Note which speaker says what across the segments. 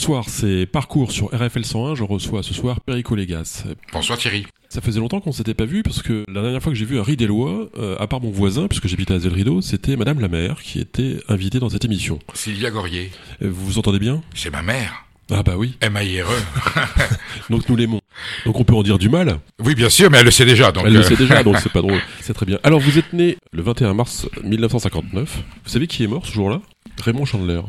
Speaker 1: Bonsoir, c'est Parcours sur RFL 101. Je reçois ce soir Perico Légas.
Speaker 2: Bonsoir Thierry.
Speaker 1: Ça faisait longtemps qu'on s'était pas vu parce que la dernière fois que j'ai vu un Ridélois, euh, à part mon voisin, puisque j'habite à Zel Rideau, c'était Madame la maire qui était invitée dans cette émission.
Speaker 2: Sylvia Gorier.
Speaker 1: Euh, Vous vous entendez bien?
Speaker 2: C'est ma mère.
Speaker 1: Ah bah oui.
Speaker 2: M-A-I-R-E.
Speaker 1: Donc nous l'aimons. Donc on peut en dire du mal.
Speaker 2: oui, bien sûr, mais elle le sait déjà. Donc,
Speaker 1: Elle le
Speaker 2: euh,
Speaker 1: sait déjà, donc c'est pas drôle. C'est très bien. Alors vous êtes né le 21 mars 1959. Vous savez qui est mort ce jour-là? Raymond Chandler.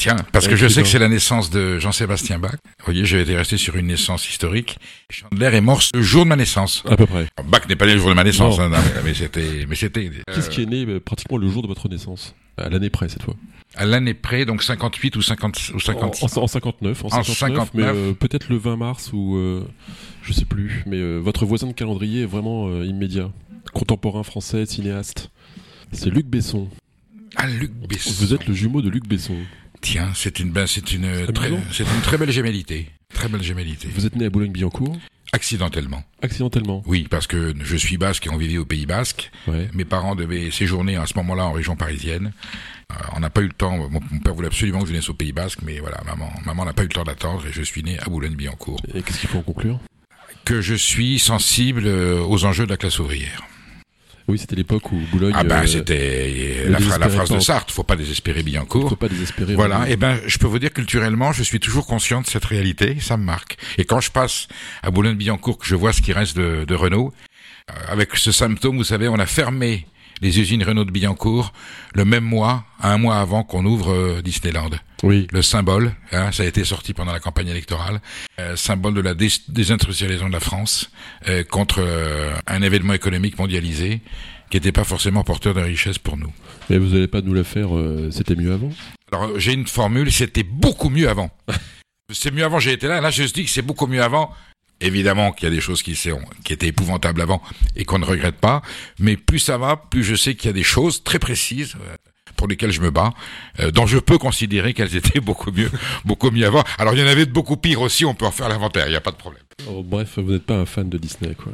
Speaker 2: Tiens, parce que je sais que c'est la naissance de Jean-Sébastien Bach. Vous voyez, j'ai été resté sur une naissance historique. Chandler est mort le jour de ma naissance.
Speaker 1: À peu près.
Speaker 2: Bach n'est pas né le jour de ma naissance, hein, non, mais, c'était, mais c'était euh,
Speaker 1: Qu'est-ce qui est né euh, pratiquement le jour de votre naissance? À l'année près cette fois.
Speaker 2: à l'année près, donc 58 ou 50 ou
Speaker 1: En,
Speaker 2: 56.
Speaker 1: en- en 59, en
Speaker 2: En
Speaker 1: 59,
Speaker 2: 59.
Speaker 1: mais euh, peut-être le 20 mars ou euh, je sais plus. Mais votre voisin de calendrier est vraiment immédiat. Contemporain français, cinéaste. C'est Luc Besson.
Speaker 2: Ah, Luc Besson.
Speaker 1: Vous êtes le jumeau de Luc Besson.
Speaker 2: Tiens, c'est une, ben, c'est une,
Speaker 1: Ah,
Speaker 2: très, c'est une très belle gémellité. Très belle gémellité.
Speaker 1: Vous êtes né à Boulogne-Billancourt,
Speaker 2: Accidentellement.
Speaker 1: accidentellement.
Speaker 2: Oui, parce que je suis basque et on vivait au Pays Basque.
Speaker 1: Ouais.
Speaker 2: Mes parents devaient séjourner à ce moment-là en région parisienne. Euh, on n'a pas eu le temps. Mon, mon père voulait absolument que je naisse au Pays Basque, mais voilà, maman, maman n'a pas eu le temps d'attendre et je suis né à Boulogne-Billancourt.
Speaker 1: Et qu'est-ce qu'il faut en conclure?
Speaker 2: Que je suis sensible euh, aux enjeux de la classe ouvrière.
Speaker 1: Oui, c'était l'époque où Boulogne.
Speaker 2: Ah ben,
Speaker 1: euh,
Speaker 2: c'était la, phrase de Sartre. Faut pas désespérer
Speaker 1: faut
Speaker 2: Billancourt.
Speaker 1: pas désespérer.
Speaker 2: Voilà,
Speaker 1: vraiment.
Speaker 2: et ben je peux vous dire culturellement, je suis toujours conscient de cette réalité, ça me marque. Et quand je passe à Boulogne-Billancourt, que je vois ce qui reste de, de Renault, euh, avec ce symptôme, vous savez, on a fermé les usines Renault de Billancourt le même mois, un mois avant qu'on ouvre euh, Disneyland.
Speaker 1: Oui.
Speaker 2: Le symbole, hein, ça a été sorti pendant la campagne électorale, euh, symbole de la dés- désindustrialisation de la France euh, contre euh, un événement économique mondialisé qui n'était pas forcément porteur de richesse pour nous.
Speaker 1: Mais vous n'allez pas nous la faire. c'était mieux avant?
Speaker 2: Alors j'ai une formule, c'était beaucoup mieux avant. c'est mieux avant, j'ai été là. Là, je dis que c'est beaucoup mieux avant. Évidemment qu'il y a des choses qui, qui étaient épouvantables avant et qu'on ne regrette pas. Mais plus ça va, plus je sais qu'il y a des choses très précises euh, pour lesquelles je me bats, euh, dont je peux considérer qu'elles étaient beaucoup mieux, beaucoup mieux avant. Alors il y en avait de beaucoup pires aussi. On peut en faire l'inventaire. Il n'y a pas de problème.
Speaker 1: Oh, bref, vous n'êtes pas un fan de Disney, quoi.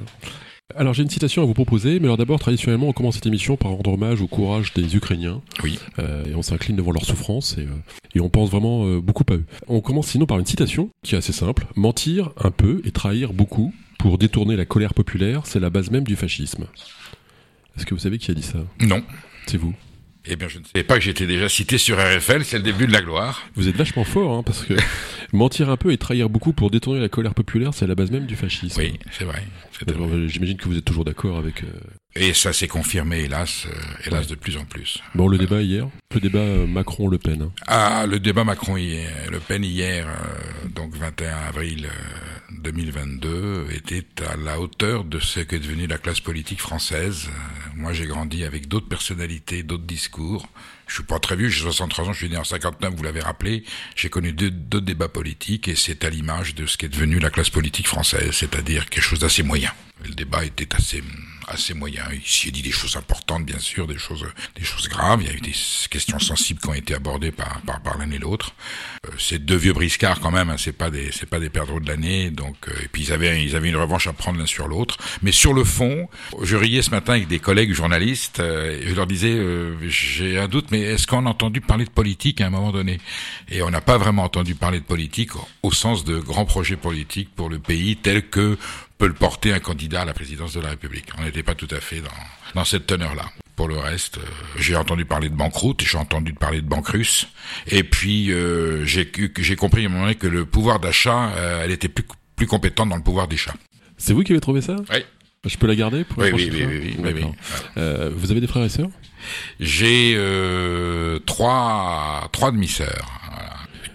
Speaker 1: Alors j'ai une citation à vous proposer, mais alors d'abord, traditionnellement, on commence cette émission par rendre hommage au courage des Ukrainiens.
Speaker 2: Oui.
Speaker 1: Euh, et on s'incline devant leur souffrance et, euh, et on pense vraiment euh, beaucoup à eux. On commence sinon par une citation qui est assez simple. Mentir un peu et trahir beaucoup pour détourner la colère populaire, c'est la base même du fascisme. Est-ce que vous savez qui a dit ça?
Speaker 2: Non.
Speaker 1: C'est vous.
Speaker 2: Eh bien, je ne savais pas que j'étais déjà cité sur RFL. C'est le début de la gloire.
Speaker 1: Vous êtes vachement fort, hein, parce que mentir un peu et trahir beaucoup pour détourner la colère populaire, c'est la base même du fascisme.
Speaker 2: Oui, c'est vrai.
Speaker 1: J'imagine que vous êtes toujours d'accord avec. euh,
Speaker 2: Et ça s'est confirmé, hélas, euh, hélas de plus en plus.
Speaker 1: Bon, le débat hier, le débat euh, Macron-Le Pen. hein.
Speaker 2: Ah, le débat Macron hier, Le Pen hier, euh, donc 21 avril euh, 2022, était à la hauteur de ce qu'est devenue la classe politique française. Moi, j'ai grandi avec d'autres personnalités, d'autres discours. Je suis pas très vieux, j'ai 63 ans, je suis né en 59, vous l'avez rappelé. J'ai connu d'autres débats politiques et c'est à l'image de ce qu'est devenue la classe politique française, c'est-à-dire quelque chose d'assez moyen. Le débat était assez assez moyen. Il s'y est dit des choses importantes, bien sûr, des choses des choses graves. Il y a eu des questions sensibles qui ont été abordées par par, par l'un et l'autre. Euh, c'est deux vieux briscards quand même. Hein, c'est pas des c'est pas des perdreaux de l'année. Donc euh, et puis ils avaient ils avaient une revanche à prendre l'un sur l'autre. Mais sur le fond, je riais ce matin avec des collègues journalistes. euh, je leur disais euh, j'ai un doute, mais est-ce qu'on a entendu parler de politique à un moment donné? Et on n'a pas vraiment entendu parler de politique au- sens de grands projets politiques pour le pays tel que peut le porter un candidat à la présidence de la République. On n'était pas tout à fait dans, dans cette teneur-là. Pour le reste, euh, j'ai entendu parler de banqueroute, j'ai entendu parler de banque russe, et puis euh, j'ai j'ai compris à un moment donné que le pouvoir d'achat, euh, elle était plus, plus compétente dans le pouvoir d'achat.
Speaker 1: C'est vous qui avez trouvé ça
Speaker 2: Oui.
Speaker 1: Je peux la garder pour
Speaker 2: Oui, oui, oui, oui.
Speaker 1: Euh, vous avez des frères et sœurs?
Speaker 2: J'ai euh, trois, trois demi-sœurs.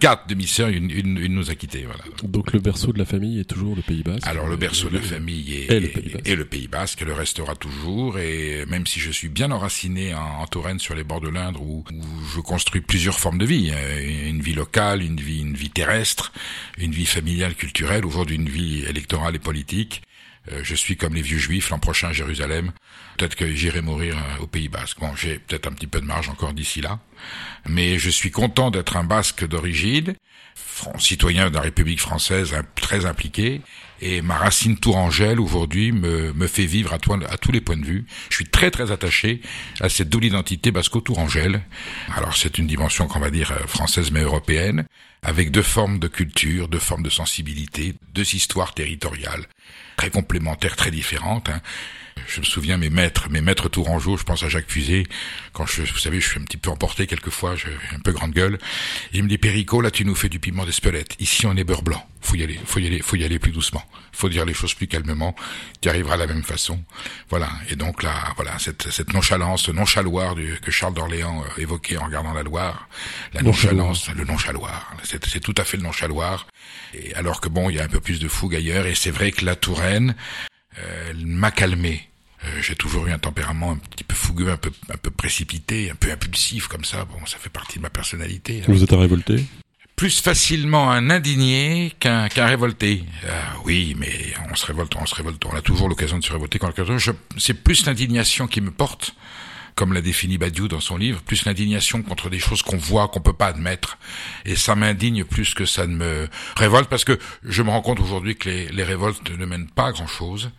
Speaker 2: Quatre demi-sœurs, une, une, une nous a quittés. Voilà.
Speaker 1: Donc le berceau de la famille est toujours le Pays Basque.
Speaker 2: Alors le berceau de la famille est,
Speaker 1: et le Pays Basque.
Speaker 2: et le Pays Basque le restera toujours. Et même si je suis bien enraciné en, en Touraine sur les bords de l'Indre, où, où je construis plusieurs formes de vie, euh, une vie locale, une vie, une vie terrestre, une vie familiale, culturelle, aujourd'hui une vie électorale et politique. euh, je suis comme les vieux juifs l'an prochain à Jérusalem. Peut-être que j'irai mourir euh, au Pays Basque. Bon, j'ai peut-être un petit peu de marge encore d'ici là. Mais je suis content d'être un Basque d'origine, citoyen de la République française très impliqué, et ma racine tourangelle aujourd'hui me, fait vivre à, à tous les points de vue. Je suis très très attaché à cette double identité basco-tourangelle. Alors c'est une dimension qu'on va dire euh, française mais européenne, avec deux formes de culture, deux formes de sensibilité, deux histoires territoriales, très complémentaires, très différentes. Hein. Je me souviens mes maîtres, mes maîtres tourangeaux, je pense à Jacques Fusé, quand je, vous savez, je suis un petit peu emporté quelquefois, j'ai un peu grande gueule. Il me dit, Péricot, là, tu nous fais du piment d'Espelette. Ici, on est beurre blanc. Faut y aller, faut y aller, faut y aller plus doucement. Faut dire les choses plus calmement. Tu arriveras de la même façon. Voilà. Et donc là, voilà, cette, cette nonchalance, ce nonchaloir du, que Charles d'Orléans euh, évoquait en regardant la Loire. La nonchalance, le nonchaloir. C'est, c'est tout à fait le nonchaloir. Et alors que bon, il y a un peu plus de fougue ailleurs. Et c'est vrai que la Touraine, euh, m'a calmé. Euh, j'ai toujours eu un tempérament un petit peu fougueux, un peu, un peu précipité, un peu impulsif comme ça. Bon, ça fait partie de ma personnalité.
Speaker 1: Vous êtes un révolté?
Speaker 2: Plus facilement un indigné qu'un qu'un révolté. Euh, oui, mais on se révolte, on se révolte. On a toujours l'occasion de se révolter quand l'occasion. C'est plus l'indignation qui me porte comme l'a défini Badiou dans son livre, plus l'indignation contre des choses qu'on voit, qu'on peut pas admettre. Et ça m'indigne plus que ça ne me révolte, parce que je me rends compte aujourd'hui que les, les révoltes ne mènent pas à grand-chose,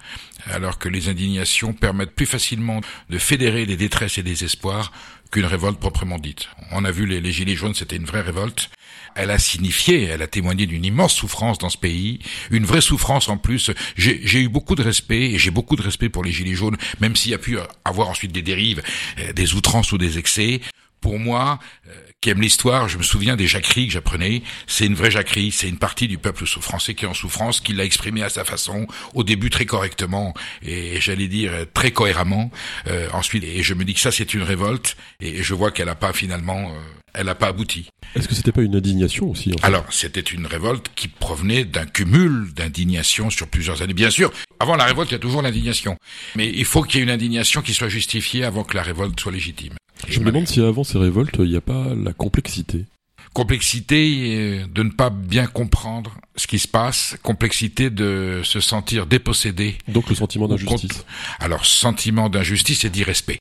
Speaker 2: alors que les indignations permettent plus facilement de fédérer des détresses et des espoirs qu'une révolte proprement dite. On a vu les, les Gilets jaunes, c'était une vraie révolte, elle a signifié, elle a témoigné d'une immense souffrance dans ce pays, une vraie souffrance en plus. J'ai eu beaucoup de respect et j'ai beaucoup de respect pour les Gilets jaunes, même s'il y a pu avoir ensuite des dérives, euh, des outrances ou des excès. Pour moi, euh, qui aime l'histoire, je me souviens des jacqueries que j'apprenais. C'est une vraie jacquerie, c'est une partie du peuple français qui est en souffrance, qui l'a exprimé à sa façon, au début très correctement et j'allais dire très cohéremment. Euh, ensuite, et je me dis que ça c'est une révolte et je vois qu'elle n'a pas finalement elle n'a pas abouti.
Speaker 1: Est-ce que c'était pas une indignation aussi
Speaker 2: Alors, c'était une révolte qui provenait d'un cumul d'indignation sur plusieurs années. Bien sûr, avant la révolte, il y a toujours l'indignation. Mais il faut qu'il y ait une indignation qui soit justifiée avant que la révolte soit légitime.
Speaker 1: Je me demande si avant ces révoltes, il n'y a pas la complexité.
Speaker 2: Complexité euh, de ne pas bien comprendre ce qui se passe, complexité de se sentir dépossédé.
Speaker 1: Donc le sentiment d'injustice.
Speaker 2: Alors sentiment d'injustice et d'irrespect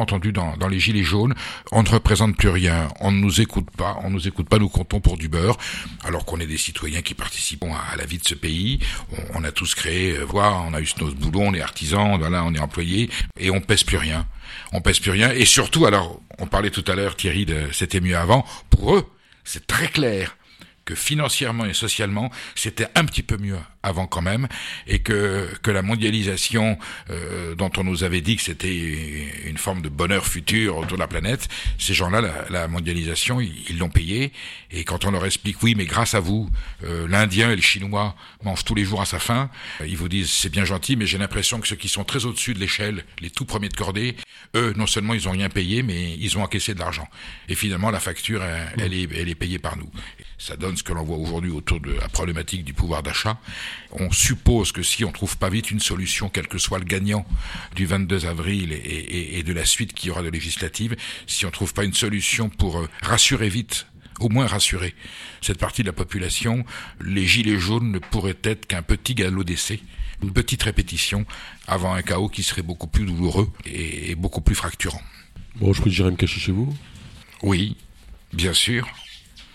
Speaker 2: entendu dans, dans, les gilets jaunes, on ne représente plus rien, on ne nous écoute pas, on nous écoute pas, nous comptons pour du beurre, alors qu'on est des citoyens qui participent à, la vie de ce pays. On, a tous créé, euh, voilà, on a eu nos boulot, on est artisans, voilà, on est employés, et on pèse plus rien. On pèse plus rien, et surtout, alors, on parlait tout à l'heure, Thierry, de c'était mieux avant. Pour eux, c'est très clair que financièrement et socialement, c'était un petit peu mieux avant quand même, et que, que la mondialisation euh, dont on nous avait dit que c'était une forme de bonheur futur autour de la planète, ces gens-là, la, mondialisation, ils l'ont payé, et quand on leur explique, oui, mais grâce à vous, euh, l'Indien et le Chinois mangent tous les jours à sa faim, ils vous disent, c'est bien gentil, mais j'ai l'impression que ceux qui sont très au-dessus de l'échelle, les tout premiers de cordée, eux, non seulement ils ont rien payé, mais ils ont encaissé de l'argent. Et finalement, la facture, elle, est, elle est payée par nous. Ça donne ce que l'on voit aujourd'hui autour de la problématique du pouvoir d'achat. On suppose que si on trouve pas vite une solution, quel que soit le gagnant du 22 avril et, et, de la suite qui y aura de législative, si on trouve pas une solution pour euh, rassurer vite au moins rassurer cette partie de la population, les gilets jaunes ne pourraient être qu'un petit galop d'essai, une petite répétition avant un chaos qui serait beaucoup plus douloureux et beaucoup plus fracturant.
Speaker 1: Bon, je peux dire me cacher chez vous?
Speaker 2: Oui, bien sûr.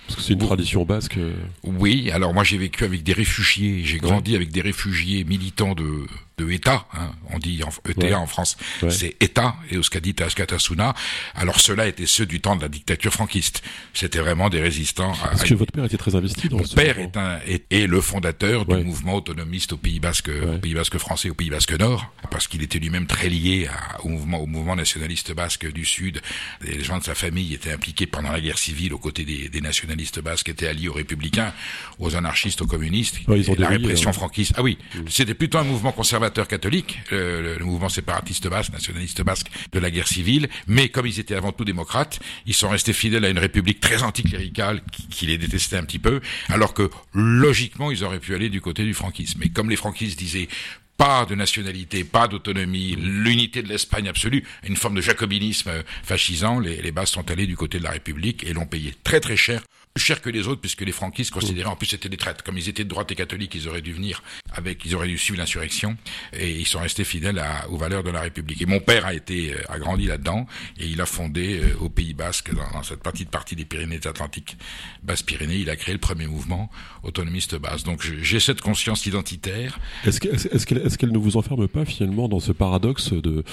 Speaker 1: Parce que c'est une tradition basque. Euh.
Speaker 2: Oui, alors moi j'ai vécu avec des réfugiés, j'ai grandi avec des réfugiés militants de de ETA, hein, on dit en, ETA en France, c'est ETA, Euskadita Askatasuna. Alors ceux-là étaient ceux du temps de la dictature franquiste. C'était vraiment des résistants.
Speaker 1: Parce que votre père était très investi dans
Speaker 2: Mon père est, un, est, le fondateur du mouvement autonomiste au Pays Basque, au Pays Basque français, au Pays Basque Nord, parce qu'il était lui-même très lié à, au mouvement, au mouvement nationaliste basque du Sud. Les gens de sa famille étaient impliqués pendant la guerre civile aux côtés des, des nationalistes basques, étaient alliés aux républicains, aux anarchistes, aux communistes.
Speaker 1: ils ont
Speaker 2: la répression hein. franquiste. Ah oui, mm. c'était plutôt un mouvement conservateur catholiques, le, mouvement séparatiste basque, nationaliste basque de la guerre civile, mais comme ils étaient avant tout démocrates, ils sont restés fidèles à une république très anticléricale qui, les détestait un petit peu, alors que logiquement ils auraient pu aller du côté du franquisme. Mais comme les franquistes disaient pas de nationalité, pas d'autonomie, l'unité de l'Espagne absolue, une forme de jacobinisme fascisant, les, les Basques sont allés du côté de la République et l'ont payé très très cher plus cher que les autres, puisque les franquistes considéraient, en plus c'était des traites, comme ils étaient de droite et catholiques, ils auraient dû venir avec, ils auraient dû suivre l'insurrection, et ils sont restés fidèles à, aux valeurs de la République. Et mon père a été, euh, a grandi là-dedans, et il a fondé euh, au Pays Basque, dans, cette petite partie des Pyrénées-Atlantiques, Basse-Pyrénées, il a créé le premier mouvement autonomiste basse. Donc j'ai cette conscience identitaire.
Speaker 1: Est-ce qu'elle est qu'elle est ne vous enferme pas finalement dans ce paradoxe de,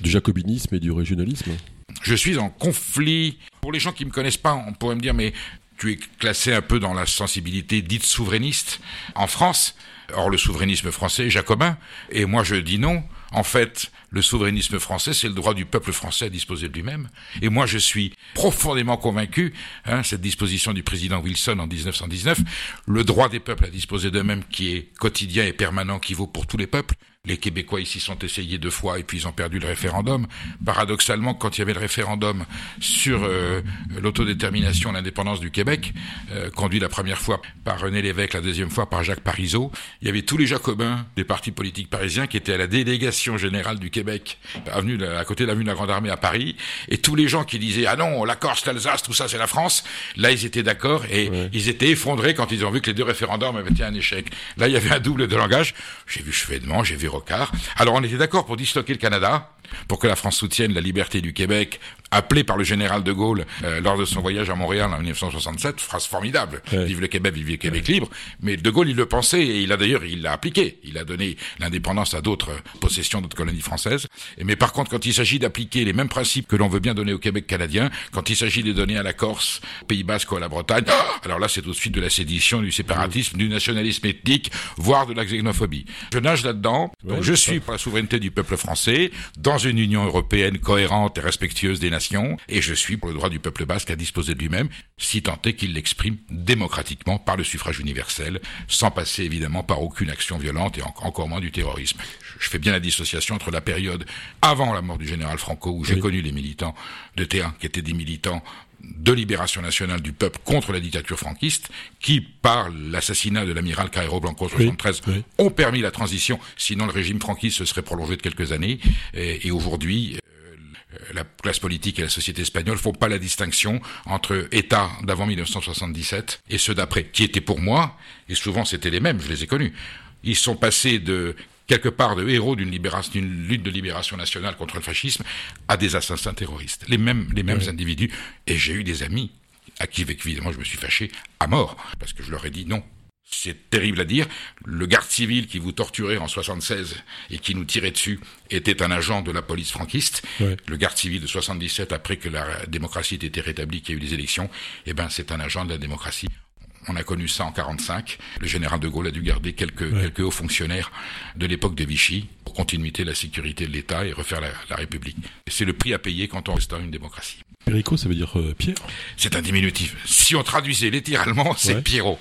Speaker 1: du jacobinisme et du régionalisme?
Speaker 2: Je suis en conflit. Pour les gens qui me connaissent pas, on pourrait me dire, mais tu es classé un peu dans la sensibilité dite souverainiste en France. Or, le souverainisme français est jacobin. Et moi, je dis non. En fait, le souverainisme français, c'est le droit du peuple français à disposer de lui-même. Et moi, je suis profondément convaincu, hein, cette disposition du président Wilson en 1919, le droit des peuples à disposer d'eux-mêmes qui est quotidien et permanent, qui vaut pour tous les peuples, les Québécois ici sont essayés deux fois et puis ils ont perdu le référendum. Paradoxalement, quand il y avait le référendum sur euh, l'autodétermination, l'indépendance du Québec, euh, conduit la première fois par René Lévesque, la deuxième fois par Jacques Parizeau, il y avait tous les jacobins des partis politiques parisiens qui étaient à la délégation générale du Québec, avenue, à côté de l'avenue de la Grande Armée à Paris, et tous les gens qui disaient ah non, la Corse, l'Alsace, tout ça c'est la France, là ils étaient d'accord et ils étaient effondrés quand ils ont vu que les deux référendums avaient été un échec. Là il y avait un double de langage. J'ai vu Chevènement, j'ai vu alors on était d'accord pour disloquer le Canada, pour que la France soutienne la liberté du Québec, appelé par le général de Gaulle euh, lors de son voyage à Montréal en 1967, phrase formidable, vive le Québec, vive le Québec libre. Mais de Gaulle, il le pensait et il a d'ailleurs, il l'a appliqué. Il a donné l'indépendance à d'autres possessions, d'autres colonies françaises. Et, mais par contre, quand il s'agit d'appliquer les mêmes principes que l'on veut bien donner au Québec canadien, quand il s'agit de les donner à la Corse, Pays Basque ou à la Bretagne, alors là, c'est tout de suite de la sédition, du séparatisme, du nationalisme ethnique, voire de la xénophobie. Je nage là-dedans. je suis pour la souveraineté du peuple français dans une Union européenne cohérente et respectueuse des nations, et je suis pour le droit du peuple basque à disposer de lui-même, si tant est qu'il l'exprime démocratiquement par le suffrage universel, sans passer évidemment par aucune action violente et encore moins du terrorisme. Je fais bien la dissociation entre la période avant la mort du général Franco, où j'ai connu les militants de terrain, qui étaient des militants de libération nationale du peuple contre la dictature franquiste, qui, par l'assassinat de l'amiral Carrero Blanco en 73, ont permis la transition. Sinon, le régime franquiste se serait prolongé de quelques années. Et, aujourd'hui, la classe politique et la société espagnole font pas la distinction entre États d'avant 1977 et ceux d'après, qui étaient pour moi, et souvent c'était les mêmes, je les ai connus. Ils sont passés de quelque part de héros d'une lutte de libération nationale contre le fascisme à des assassins terroristes. Les mêmes, les mêmes individus. Et j'ai eu des amis à qui, évidemment, je me suis fâché à mort, parce que je leur ai dit non. C'est terrible à dire. Le garde civil qui vous torturait en 76 et qui nous tirait dessus était un agent de la police franquiste. Le garde civil de 77, après que la démocratie ait été rétablie, qu'il y a eu des élections, eh ben, c'est un agent de la démocratie. On a connu ça en 45. Le général de Gaulle a dû garder quelques, quelques hauts fonctionnaires de l'époque de Vichy pour continuité de la sécurité de l'État et refaire la, la République. C'est le prix à payer quand on restaure une démocratie.
Speaker 1: Perico, ça veut dire euh, Pierre?
Speaker 2: C'est un diminutif. Si on traduisait littéralement, c'est Pierrot.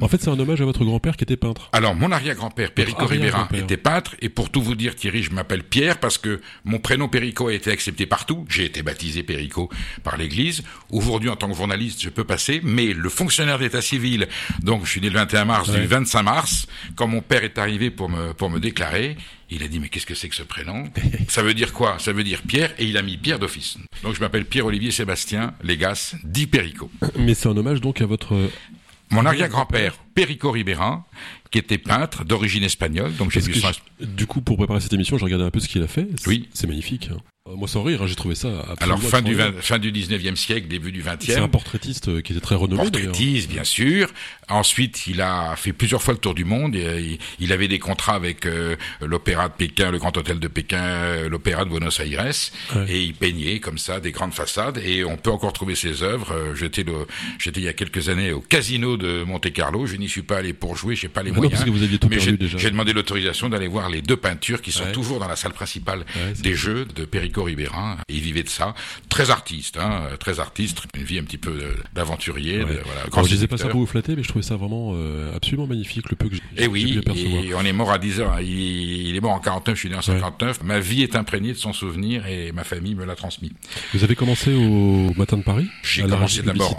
Speaker 1: En fait, c'est un hommage à votre grand-père qui était peintre.
Speaker 2: Alors, mon arrière-grand-père, Perico Ribera, était peintre. Et pour tout vous dire, Thierry, je m'appelle Pierre parce que mon prénom Perico a été accepté partout. J'ai été baptisé Perico par l'Église. Aujourd'hui, en tant que journaliste, je peux passer. Mais le fonctionnaire d'état civil, donc je suis né le 21 mars, du 25 mars, quand mon père est arrivé pour me, pour me déclarer, il a dit mais qu'est-ce que c'est que ce prénom? Ça veut dire quoi? Ça veut dire Pierre et il a mis Pierre d'office. Donc je m'appelle Pierre-Olivier Sébastien Légas, dit Perico.
Speaker 1: Mais c'est un hommage donc à votre...
Speaker 2: Mon arrière-grand-père, Perico Ribérin, qui était peintre d'origine espagnole. Donc j'ai
Speaker 1: Du coup, pour préparer cette émission, j'ai regardé un peu ce qu'il a fait. Oui. C'est magnifique. Hein. Euh, moi, sans rire, hein, j'ai trouvé ça.
Speaker 2: Alors fin du fin du 19e siècle, début du 20e.
Speaker 1: C'est un portraitiste euh, qui était très renommé.
Speaker 2: Portraitiste, bien sûr. Ensuite, il a fait plusieurs fois le tour du monde. Et, il avait des contrats avec euh, l'Opéra de Pékin, le Grand Hôtel de Pékin, l'Opéra de Buenos Aires, et il peignait comme ça des grandes façades. Et on peut encore trouver ses œuvres. J'étais il y a quelques années au Casino de Monte Carlo. Je n'y suis pas allé pour jouer, j'ai pas les moyens.
Speaker 1: que vous aviez tout
Speaker 2: mais j'ai demandé l'autorisation d'aller voir les deux peintures qui sont toujours dans la salle principale des Jeux de Perico Ribérin. il vivait de ça. Très artiste, hein, très artiste. Une vie un petit peu euh, d'aventurier.
Speaker 1: Voilà, grand je disais pas ça pour vous flatter, mais je trouvais ça vraiment euh, absolument magnifique, le peu que j'ai
Speaker 2: Et eh oui, et on est mort à 10 ans. Il, est mort en 49, je suis né en 59. Ma vie est imprégnée de son souvenir et ma famille me l'a transmis.
Speaker 1: Vous avez commencé au Matin de Paris
Speaker 2: J'ai commencé d'abord,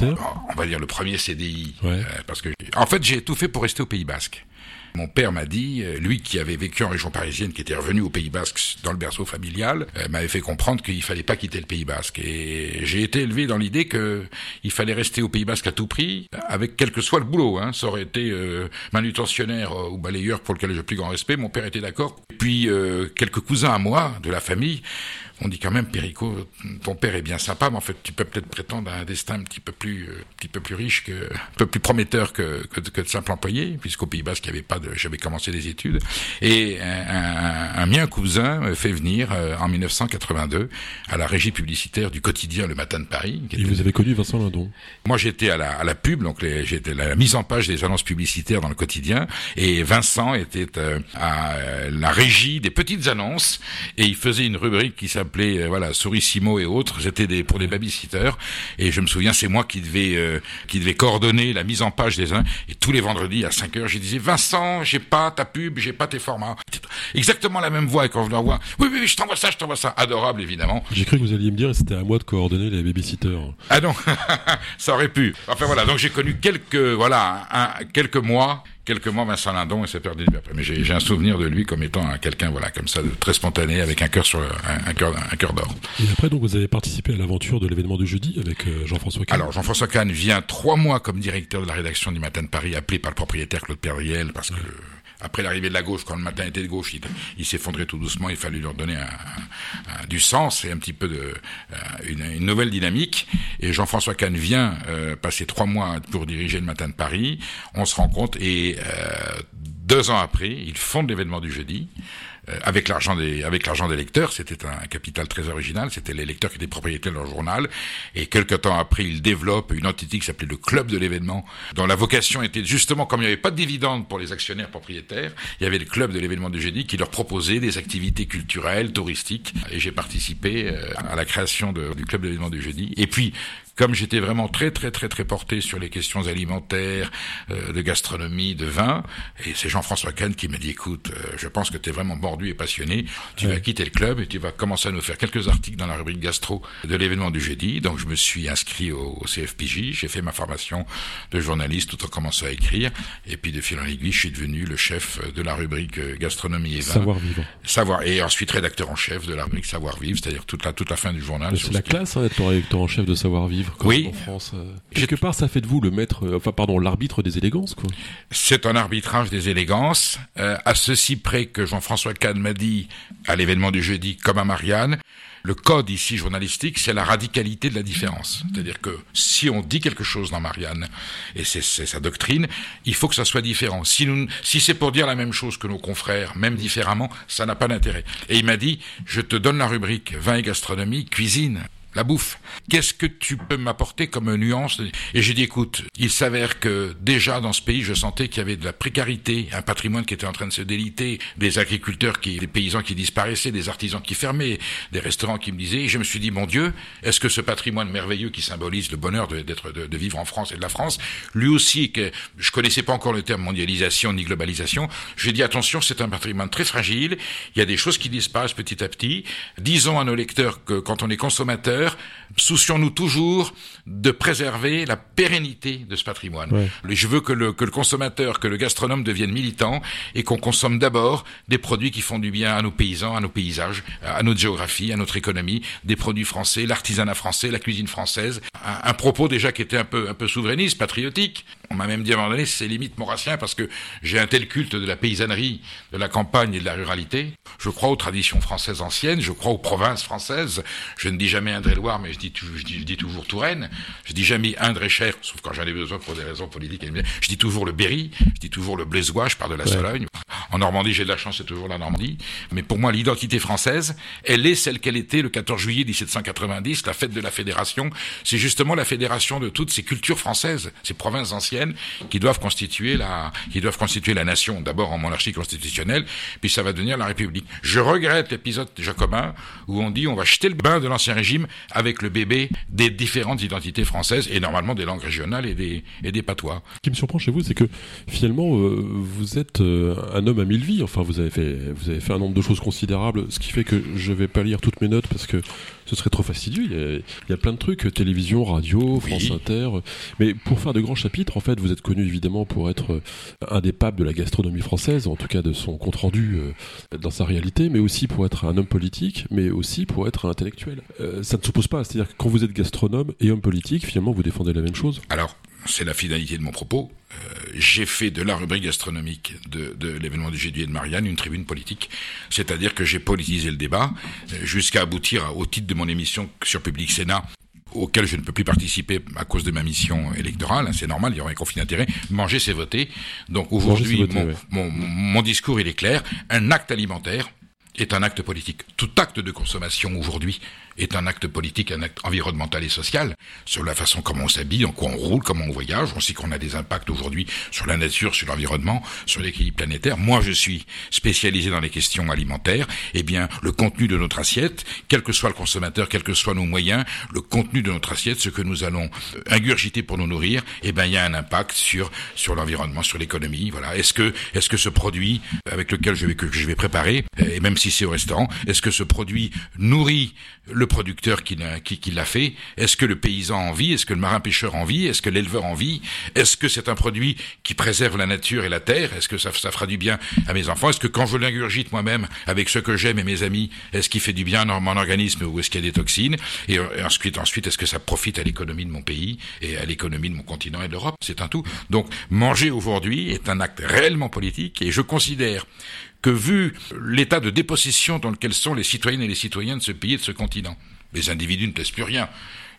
Speaker 2: on va dire le premier CDI. Euh, parce que, en fait, j'ai tout fait pour rester au Pays Basque. Mon père m'a dit, euh, lui qui avait vécu en région parisienne, qui était revenu au Pays Basque dans le berceau familial, euh, m'avait fait comprendre qu'il fallait pas quitter le Pays Basque. Et j'ai été élevé dans l'idée que il fallait rester au Pays Basque à tout prix, avec quel que soit le boulot. Hein. Ça aurait été euh, manutentionnaire ou balayeur pour lequel j'ai plus grand respect. Mon père était d'accord. Puis quelques cousins à moi de la famille on dit quand même, Perico, ton père est bien sympa, mais en fait, tu peux peut-être prétendre à un destin un petit peu plus, un petit peu plus riche, que, un peu plus prometteur que, que, que de simple employé, puisqu'au Pays Basque, il y avait pas de, j'avais commencé des études. Et un, un, mien cousin me fait venir en 1982 à la régie publicitaire du quotidien Le Matin de Paris.
Speaker 1: Et vous avez connu Vincent Lindon
Speaker 2: Moi, j'étais à la, à la pub, donc j'étais la mise en page des annonces publicitaires dans le quotidien, et Vincent était à la régie des petites annonces, et il faisait une rubrique qui s'appelait voilà Sourissimo et autres. J'étais des, pour des babysitters, et je me souviens, c'est moi qui devais qui devait coordonner la mise en page des uns. Et tous les vendredis à 5 heures, je disais Vincent, j'ai pas ta pub, j'ai pas tes formats. Exactement la même voix et quand je l'envoie, oui, oui, oui, je t'envoie ça, je t'envoie ça. Adorable, évidemment.
Speaker 1: J'ai cru que vous alliez me dire c'était à moi de coordonner les babysitters.
Speaker 2: Ah non, ça aurait pu. Enfin voilà, donc j'ai connu quelques, voilà, un, quelques mois quelques mois Vincent Lindon et s'est perdu de après. Mais j'ai un souvenir de lui comme étant quelqu'un voilà comme ça de très spontané avec un cœur sur un, cœur un cœur d'or.
Speaker 1: Et après donc vous avez participé à l'aventure de l'événement du jeudi avec euh, Jean-François Kahn.
Speaker 2: Alors Jean-François Kahn vient trois mois comme directeur de la rédaction du Matin de Paris appelé par le propriétaire Claude Perriel parce que après l'arrivée de la gauche, quand le matin était de gauche, il, s'effondrait tout doucement. Il fallait leur donner du sens et un petit peu de euh, une, nouvelle dynamique. Et Jean-François Kahn vient euh, passer trois mois pour diriger le matin de Paris. On se rend compte et euh, deux ans après, il fonde l'événement du jeudi. Euh, avec l'argent des avec l'argent des lecteurs. C'était un capital très original. C'était les lecteurs qui étaient propriétaires de leur journal. Et quelques temps après, il développe une entité qui s'appelait le Club de l'événement, dont la vocation était justement, comme il n'y avait pas de dividendes pour les actionnaires propriétaires, il y avait le Club de l'événement du jeudi qui leur proposait des activités culturelles, touristiques. Et j'ai participé euh, à la création du Club de l'événement du jeudi. Et puis, comme j'étais vraiment très très très très porté sur les questions alimentaires, euh, de gastronomie, de vin, et c'est Jean-François Kahn qui m'a dit écoute, euh, je pense que tu es vraiment mordu et passionné, tu vas quitter le club et tu vas commencer à nous faire quelques articles dans la rubrique gastro de l'événement du jeudi. Donc je me suis inscrit au, CFPJ, j'ai fait ma formation de journaliste tout en commençant à écrire, et puis de fil en aiguille, je suis devenu le chef de la rubrique euh, gastronomie et vin.
Speaker 1: Savoir vivre.
Speaker 2: Savoir et ensuite rédacteur en chef de la rubrique savoir vivre, c'est-à-dire toute la toute la fin du journal.
Speaker 1: C'est la classe hein, d'être rédacteur en chef de savoir vivre oui. en France. Euh. Quelque part, ça fait de vous le maître, euh, enfin pardon, l'arbitre des élégances, quoi.
Speaker 2: C'est un arbitrage des élégances, euh, à ceci près que Jean-François Kahn m'a dit à l'événement du jeudi, comme à Marianne, le code ici journalistique, c'est la radicalité de la différence. C'est-à-dire que si on dit quelque chose dans Marianne, et c'est sa doctrine, il faut que ça soit différent. Si, nous, si c'est pour dire la même chose que nos confrères, même différemment, ça n'a pas d'intérêt. Et il m'a dit, je te donne la rubrique vin et gastronomie, cuisine la bouffe. Qu'est-ce que tu peux m'apporter comme nuance Et j'ai dit, écoute, il s'avère que déjà dans ce pays, je sentais qu'il y avait de la précarité, un patrimoine qui était en train de se déliter, des agriculteurs, qui, des paysans qui disparaissaient, des artisans qui fermaient, des restaurants qui me disaient. Et je me suis dit, mon Dieu, est-ce que ce patrimoine merveilleux qui symbolise le bonheur d'être, de, vivre en France et de la France, lui aussi, que je connaissais pas encore le terme mondialisation ni globalisation, j'ai dit, attention, c'est un patrimoine très fragile. Il y a des choses qui disparaissent petit à petit. Disons à nos lecteurs que quand on est consommateur soucions-nous toujours de préserver la pérennité de ce patrimoine. Je veux que le, que le consommateur, que le gastronome devienne militant et qu'on consomme d'abord des produits qui font du bien à nos paysans, à nos paysages, à notre géographie, à notre économie, des produits français, l'artisanat français, la cuisine française. Un, propos déjà qui était un peu, un peu souverainiste, patriotique. On m'a même dit à un moment donné, c'est limite maurassien parce que j'ai un tel culte de la paysannerie, de la campagne et de la ruralité. Je crois aux traditions françaises anciennes, je crois aux provinces françaises. Je ne dis jamais Indre-et-Loire, mais je dis, je, dis, je dis, toujours Touraine. Je dis jamais Indre et Cher, sauf quand j'en ai besoin pour des raisons politiques. Je dis toujours le Berry, je dis toujours le Blaisois, je parle de la Sologne. En Normandie, j'ai de la chance, c'est toujours la Normandie. Mais pour moi, l'identité française, elle est celle qu'elle était le 14 juillet 1790, la fête de la Fédération. C'est justement la fédération de toutes ces cultures françaises, ces provinces anciennes qui doivent constituer la, qui doivent constituer la nation, d'abord en monarchie constitutionnelle, puis ça va devenir la République. Je regrette l'épisode jacobin où on dit on va jeter le bain de l'ancien régime avec le bébé des différentes identités françaises et normalement des langues régionales et des, et des patois.
Speaker 1: Ce qui me surprend chez vous, c'est que finalement, euh, vous êtes euh, un homme à mille vies. Enfin, vous avez fait, vous avez fait un nombre de choses considérables, ce qui fait que je vais pas lire toutes mes notes parce que ce serait trop fastidieux. Il y a, plein de trucs, télévision, radio, France Inter. Mais pour faire de grands chapitres, en fait, vous êtes connu évidemment pour être euh, un des papes de la gastronomie française, en tout cas de son compte rendu euh, dans sa réalité, mais aussi pour être un homme politique, mais aussi pour être un intellectuel. Euh, ça ne s'oppose pas, c'est-à-dire que quand vous êtes gastronome et homme politique, finalement, vous défendez la même chose.
Speaker 2: Alors, c'est la finalité de mon propos. j'ai fait de la rubrique gastronomique de, l'événement du Gédu et de Marianne une tribune politique. C'est-à-dire que j'ai politisé le débat jusqu'à aboutir au titre de mon émission sur Public Sénat auquel je ne peux plus participer à cause de ma mission électorale, hein, c'est normal, il y aurait un conflit d'intérêt. Manger, c'est voter. Donc aujourd'hui, mon, mon discours, il est clair. Un acte alimentaire est un acte politique. Tout acte de consommation aujourd'hui est un acte politique, un acte environnemental et social, sur la façon comment on s'habille, en quoi on roule, comment on voyage. On sait qu'on a des impacts aujourd'hui sur la nature, sur l'environnement, sur l'équilibre planétaire. Moi, je suis spécialisé dans les questions alimentaires. Eh bien, le contenu de notre assiette, quel que soit le consommateur, quels que soient nos moyens, le contenu de notre assiette, ce que nous allons ingurgiter pour nous nourrir, eh bien, il y a un impact sur sur l'environnement, sur l'économie. Voilà. Est-ce que est-ce que ce produit avec lequel je vais que je vais préparer, et même si c'est au restaurant, est-ce que ce produit nourrit le producteur qui, l'a fait? Est-ce que le paysan en vit? Est-ce que le marin-pêcheur en vit? Est-ce que l'éleveur en vit? Est-ce que c'est un produit qui préserve la nature et la terre? Est-ce que ça, fera du bien à mes enfants? Est-ce que quand je l'ingurgite moi-même avec ce que j'aime et mes amis, est-ce qu'il fait du bien à mon organisme ou est-ce qu'il y a des toxines? Et, ensuite, ensuite, est-ce que ça profite à l'économie de mon pays et à l'économie de mon continent et de l'Europe? C'est un tout. Donc, manger aujourd'hui est un acte réellement politique et je considère que vu l'état de dépossession dans lequel sont les citoyennes et les citoyens de ce pays et de ce continent, les individus ne pèsent plus rien.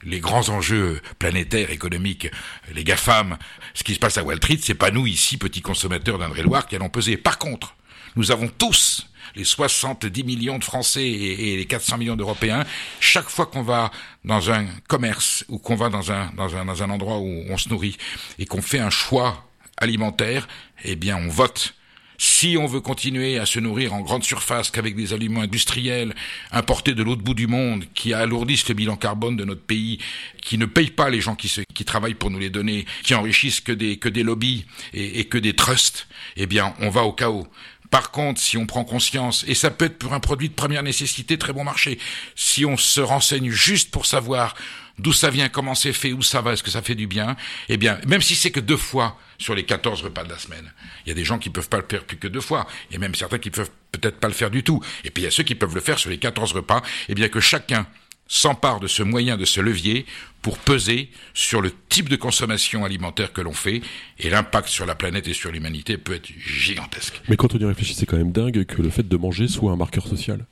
Speaker 2: Les grands enjeux planétaires, économiques, les GAFAM, ce qui se passe à Wall Street, c'est pas nous ici, petits consommateurs d'Indre-et-Loire, qui allons peser. Par contre, nous avons tous les 70 millions de Français et, les 400 millions d'Européens, chaque fois qu'on va dans un commerce ou qu'on va dans un, dans un, dans un endroit où on se nourrit et qu'on fait un choix alimentaire, eh bien, on vote si on veut continuer à se nourrir en grande surface qu'avec des aliments industriels importés de l'autre bout du monde, qui alourdissent le bilan carbone de notre pays, qui ne payent pas les gens qui, travaillent pour nous les donner, qui enrichissent que des, que des lobbies et, et que des trusts, eh bien, on va au chaos. Par contre, si on prend conscience, et ça peut être pour un produit de première nécessité, très bon marché, si on se renseigne juste pour savoir d'où ça vient, comment c'est fait, où ça va, est-ce que ça fait du bien, eh bien, même si c'est que deux fois sur les 14 repas de la semaine, il y a des gens qui peuvent pas le faire plus que deux fois, a même certains qui peuvent peut-être pas le faire du tout, et puis il y a ceux qui peuvent le faire sur les 14 repas, eh bien que chacun s'empare de ce moyen, de ce levier, pour peser sur le type de consommation alimentaire que l'on fait, et l'impact sur la planète et sur l'humanité peut être gigantesque.
Speaker 1: Mais quand on y réfléchit, c'est quand même dingue que le fait de manger soit un marqueur social.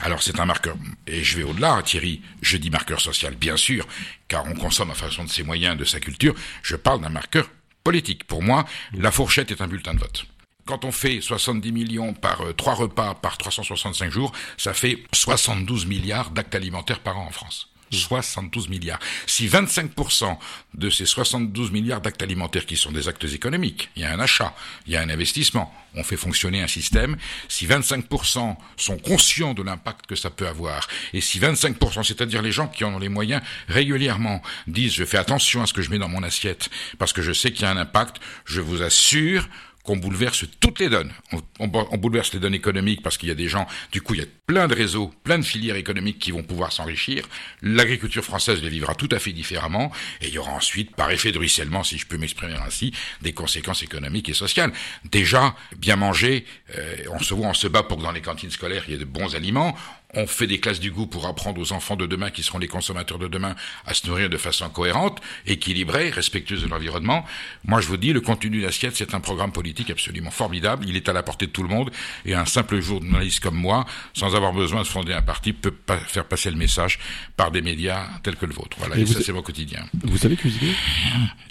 Speaker 2: Alors c'est un marqueur, et je vais au-delà, Thierry, je dis marqueur social, bien sûr, car on consomme en façon de ses moyens, de sa culture, je parle d'un marqueur politique. Pour moi, la fourchette est un bulletin de vote. Quand on fait 70 millions par euh, trois repas par 365 jours, ça fait 72 milliards d'actes alimentaires par an en France. 72 milliards. Si 25% de ces 72 milliards d'actes alimentaires qui sont des actes économiques, il y a un achat, il y a un investissement, on fait fonctionner un système, si 25% sont conscients de l'impact que ça peut avoir, et si 25%, c'est-à-dire les gens qui en ont les moyens, régulièrement disent je fais attention à ce que je mets dans mon assiette, parce que je sais qu'il y a un impact, je vous assure qu'on bouleverse toutes les donnes. On, bouleverse les donnes économiques parce qu'il y a des gens, du coup, il y a plein de réseaux, plein de filières économiques qui vont pouvoir s'enrichir. L'agriculture française les vivra tout à fait différemment. Et il y aura ensuite, par effet de ruissellement, si je peux m'exprimer ainsi, des conséquences économiques et sociales. Déjà, bien manger, euh, on se voit, on se bat pour que dans les cantines scolaires, il y ait de bons aliments on fait des classes du goût pour apprendre aux enfants de demain, qui seront les consommateurs de demain, à se nourrir de façon cohérente, équilibrée, respectueuse de l'environnement. Moi, je vous dis, le contenu d'assiette, c'est un programme politique absolument formidable. Il est à la portée de tout le monde. Et un simple journaliste comme moi, sans avoir besoin de fonder un parti, peut pas faire passer le message par des médias tels que le vôtre. Voilà. Et, ça, c'est mon quotidien.
Speaker 1: Vous savez cuisiner?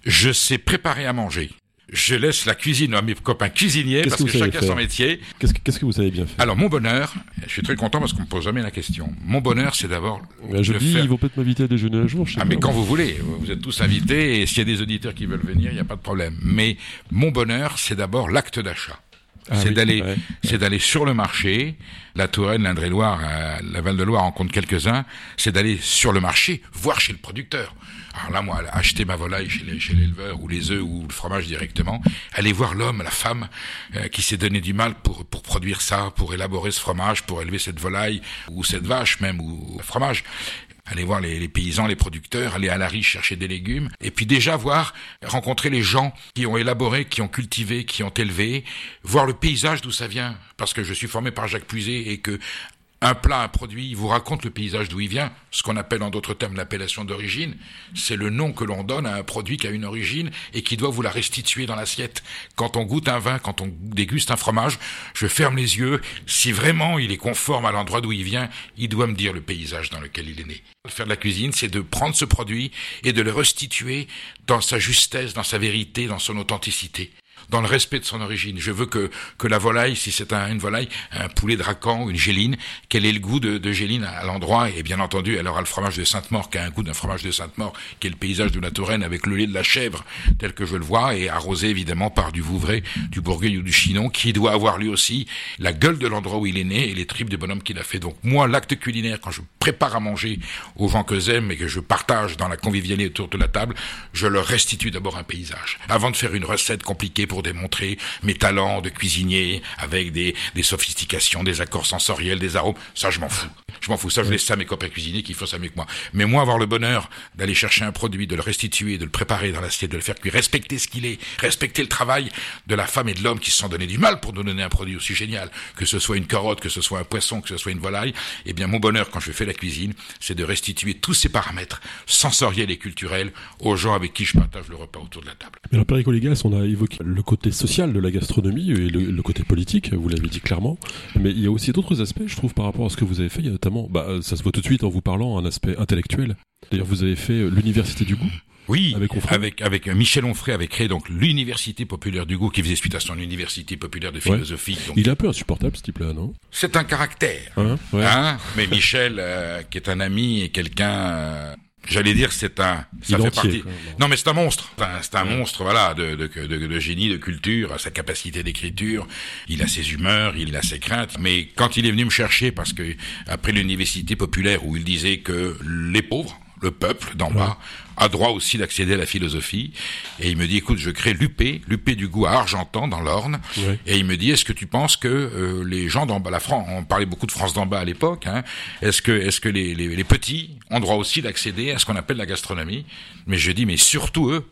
Speaker 2: Je sais préparer à manger je laisse la cuisine à mes copains cuisiniers parce que, chacun a son métier.
Speaker 1: Qu'est-ce que, vous savez bien faire
Speaker 2: Alors mon bonheur, je suis très content parce qu'on me pose jamais la question. Mon bonheur, c'est d'abord.
Speaker 1: je dis, ils vont peut-être m'inviter à déjeuner un jour.
Speaker 2: ah mais quand vous voulez, vous êtes tous invités et s'il y a des auditeurs qui veulent venir, il n'y a pas de problème. Mais mon bonheur, c'est d'abord l'acte d'achat. Ah c'est d'aller, c'est d'aller sur le marché. La Touraine, l'Indre-et-Loire, euh, la Val-de-Loire en compte quelques-uns. C'est d'aller sur le marché, voir chez le producteur. Alors là, moi, acheter ma volaille chez l'éleveur ou les œufs ou le fromage directement, aller voir l'homme, la femme euh, qui s'est donné du mal pour pour produire ça, pour élaborer ce fromage, pour élever cette volaille ou cette vache même ou le fromage aller voir les, paysans, les producteurs, aller à la riche chercher des légumes, et puis déjà voir, rencontrer les gens qui ont élaboré, qui ont cultivé, qui ont élevé, voir le paysage d'où ça vient, parce que je suis formé par Jacques Puiset et que Un plat, un produit, il vous raconte le paysage d'où il vient, ce qu'on appelle en d'autres termes l'appellation d'origine. C'est le nom que l'on donne à un produit qui a une origine et qui doit vous la restituer dans l'assiette. Quand on goûte un vin, quand on déguste un fromage, je ferme les yeux. Si vraiment il est conforme à l'endroit d'où il vient, il doit me dire le paysage dans lequel il est né. Faire de la cuisine, c'est de prendre ce produit et de le restituer dans sa justesse, dans sa vérité, dans son authenticité dans le respect de son origine. Je veux que, que la volaille, si c'est un, une volaille, un poulet de racan, une géline, qu'elle ait le goût de, de géline à, l'endroit. Et bien entendu, elle aura le fromage de Sainte-Maure qui a un goût d'un fromage de Sainte-Maure, qui est le paysage de la Touraine avec le lait de la chèvre tel que je le vois, et arrosé évidemment par du Vouvray, du Bourgueil ou du Chinon, qui doit avoir lui aussi la gueule de l'endroit où il est né et les tripes de bonhomme qu'il a fait. Donc moi, l'acte culinaire, quand je prépare à manger aux gens que j'aime et que je partage dans la convivialité autour de la table, je leur restitue d'abord un paysage. Avant de faire une recette compliquée pour démontrer mes talents de cuisinier avec des, des sophistications, des accords sensoriels, des arômes. Ça, je m'en fous. Je m'en fous. Ça, je laisse ça à mes copains cuisiniers qui font ça mieux que moi. Mais moi, avoir le bonheur d'aller chercher un produit, de le restituer, de le préparer dans l'assiette, de le faire cuire, respecter ce qu'il est, respecter le travail de la femme et de l'homme qui se sont donné du mal pour nous donner un produit aussi génial, que ce soit une carotte, que ce soit un poisson, que ce soit une volaille, eh bien, mon bonheur quand je fais la cuisine, c'est de restituer tous ces paramètres sensoriels et culturels aux gens avec qui je partage le repas autour de la table.
Speaker 1: Mais alors, Légas, on a évoqué le côté social de la gastronomie et le, côté politique, vous l'avez dit clairement. Mais il y a aussi d'autres aspects, je trouve, par rapport à ce que vous avez fait. Il y a notamment, bah, ça se voit tout de suite en vous parlant, un aspect intellectuel. D'ailleurs, vous avez fait l'université du goût.
Speaker 2: Oui, avec, avec, avec Michel Onfray avait créé donc l'université populaire du goût qui faisait suite à son université populaire de philosophie.
Speaker 1: Il est un peu insupportable ce type-là, non?
Speaker 2: C'est un caractère. Hein, hein? Mais Michel, euh, qui est un ami et quelqu'un euh, J'allais dire c'est un ça fait partie. Non mais c'est un monstre. c'est un monstre voilà de, de, de, de, génie, de culture, sa capacité d'écriture. Il a ses humeurs, il a ses craintes. Mais quand il est venu me chercher parce que après l'université populaire où il disait que les pauvres le peuple d'en bas a droit aussi d'accéder à la philosophie. Et il me dit, écoute, je crée l'UP, l'UP du goût à Argentan, dans l'Orne. Et il me dit, est-ce que tu penses que euh, les gens d'en bas, la France, on parlait beaucoup de France d'en bas à l'époque, hein, est-ce que, est-ce que les, les, les petits ont droit aussi d'accéder à ce qu'on appelle la gastronomie? Mais je dis, mais surtout eux.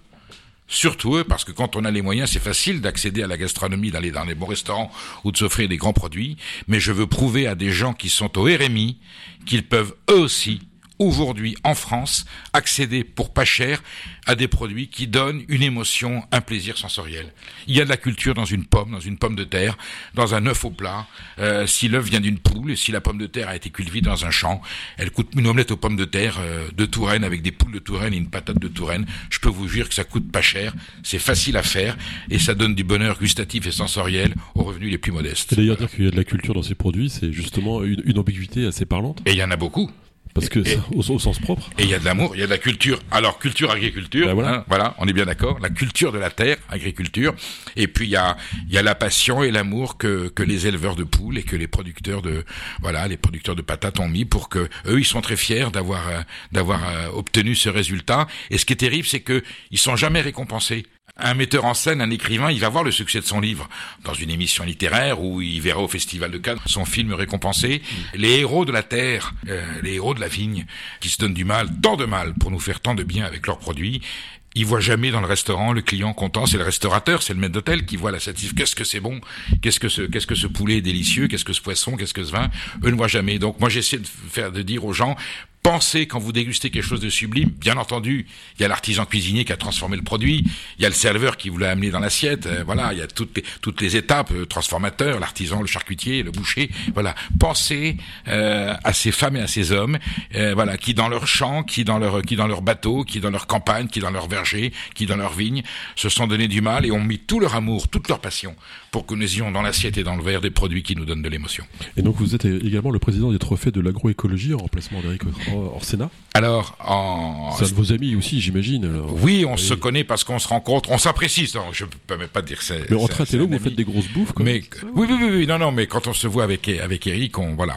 Speaker 2: Surtout eux, parce que quand on a les moyens, c'est facile d'accéder à la gastronomie, d'aller dans les bons restaurants ou de s'offrir des grands produits. Mais je veux prouver à des gens qui sont au RMI qu'ils peuvent eux aussi aujourd'hui en France accéder pour pas cher à des produits qui donnent une émotion, un plaisir sensoriel. Il y a de la culture dans une pomme, dans une pomme de terre, dans un œuf au plat. Euh, si l'œuf vient d'une poule et si la pomme de terre a été cultivée dans un champ, elle coûte une omelette aux pommes de terre euh, de Touraine avec des poules de Touraine et une patate de Touraine. Je peux vous dire que ça coûte pas cher, c'est facile à faire et ça donne du bonheur gustatif et sensoriel aux revenus les plus modestes.
Speaker 1: Et d'ailleurs dire qu'il y a de la culture dans ces produits, c'est justement une, une ambiguïté assez parlante.
Speaker 2: Et il y en a beaucoup.
Speaker 1: Parce que au, sens propre.
Speaker 2: Et il y a de l'amour, il y a de la culture. Alors culture, agriculture, ben voilà. Hein, voilà. on est bien d'accord. La culture de la terre, agriculture. Et puis il y a il y a la passion et l'amour que que les éleveurs de poules et que les producteurs de voilà les producteurs de patates ont mis pour que eux ils sont très fiers d'avoir euh, d'avoir euh, obtenu ce résultat. Et ce qui est terrible, c'est que ils sont jamais récompensés un metteur en scène, un écrivain, il va voir le succès de son livre. Dans une émission littéraire où il verra au Festival de Cannes son film récompensé. Les héros de la terre, euh, les héros de la vigne, qui se donnent du mal, tant de mal, pour nous faire tant de bien avec leurs produits, ils voient jamais dans le restaurant le client content, c'est le restaurateur, c'est le maître d'hôtel qui voit la satisfaction. Qu'est-ce que c'est bon? Qu'est-ce que ce qu'est-ce que ce poulet est délicieux? Qu'est-ce que ce poisson? Qu'est-ce que ce vin? Eux ne voient jamais. Donc moi j'essaie de faire de dire aux gens Pensez quand vous dégustez quelque chose de sublime, bien entendu, il y a l'artisan cuisinier qui a transformé le produit, il y a le serveur qui vous l'a amené dans l'assiette, euh, voilà, il y a toutes les, toutes les étapes, le transformateur, l'artisan, le charcutier, le boucher, voilà. Pensez euh, à ces femmes et à ces hommes, euh, voilà, qui dans leur champ, qui dans leur, qui dans leur bateau, qui dans leur campagne, qui dans leur verger, qui dans leur vigne, se sont donné du mal et ont mis tout leur amour, toute leur passion pour que nous ayons dans l'assiette et dans le verre des produits qui nous donnent de l'émotion.
Speaker 1: Et donc vous êtes également le président des trophées de l'agroécologie en remplacement d'Eric Orsena
Speaker 2: Alors, en...
Speaker 1: C'est un de vos amis aussi, j'imagine.
Speaker 2: Oui, on se connaît parce qu'on se rencontre, on s'apprécie. Je peux même pas dire ça.
Speaker 1: Mais entre intello, vous faites des grosses bouffes. Comme
Speaker 2: mais oui, oui, oui, oui, non, non, mais quand on se voit avec avec Eric, on voilà,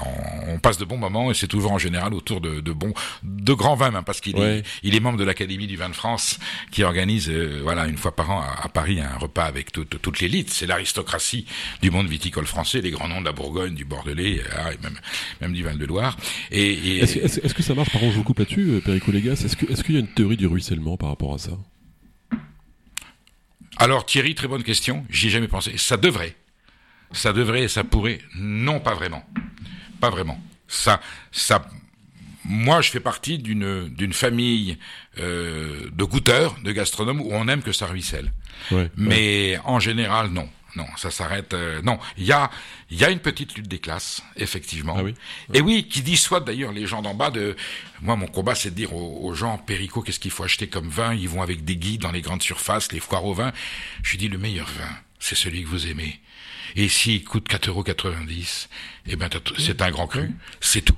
Speaker 2: on, passe de bons moments et c'est toujours en général autour de, de bons, de grands vins, parce qu'il est, il est membre de l'Académie du vin de France qui organise, euh, voilà, une fois par an à, Paris un repas avec toute, toute l'élite. C'est l'aristocratie du monde viticole français, les grands noms de la Bourgogne, du Bordelais, euh, et même, même du Val-de-Loire.
Speaker 1: Et, est-ce, que ça marche, par exemple, je vous coupe là-dessus, euh, Perico Légas, est-ce, qu'il y a une théorie du ruissellement par rapport à ça?
Speaker 2: Alors Thierry, très bonne question, j'y ai jamais pensé. Ça devrait. Ça devrait et ça pourrait. Non, pas vraiment. Pas vraiment. Ça, ça, moi, je fais partie d'une d'une famille euh, de goûteurs, de gastronomes où on aime que ça ruisselle.
Speaker 1: Ouais,
Speaker 2: Mais en général, non. Non, ça s'arrête. euh, non, il y a, il y a une petite lutte des classes, effectivement.
Speaker 1: Ah oui
Speaker 2: Et oui, qui dissuade d'ailleurs les gens d'en bas de. Moi, mon combat, c'est de dire aux, aux gens, Péricot, qu'est-ce qu'il faut acheter comme vin? Ils vont avec des guides dans les grandes surfaces, les foires au vin. Je lui dis, le meilleur vin, c'est celui que vous aimez. Et s'il coûte 4,90 euros, eh ben, c'est un grand cru. C'est tout.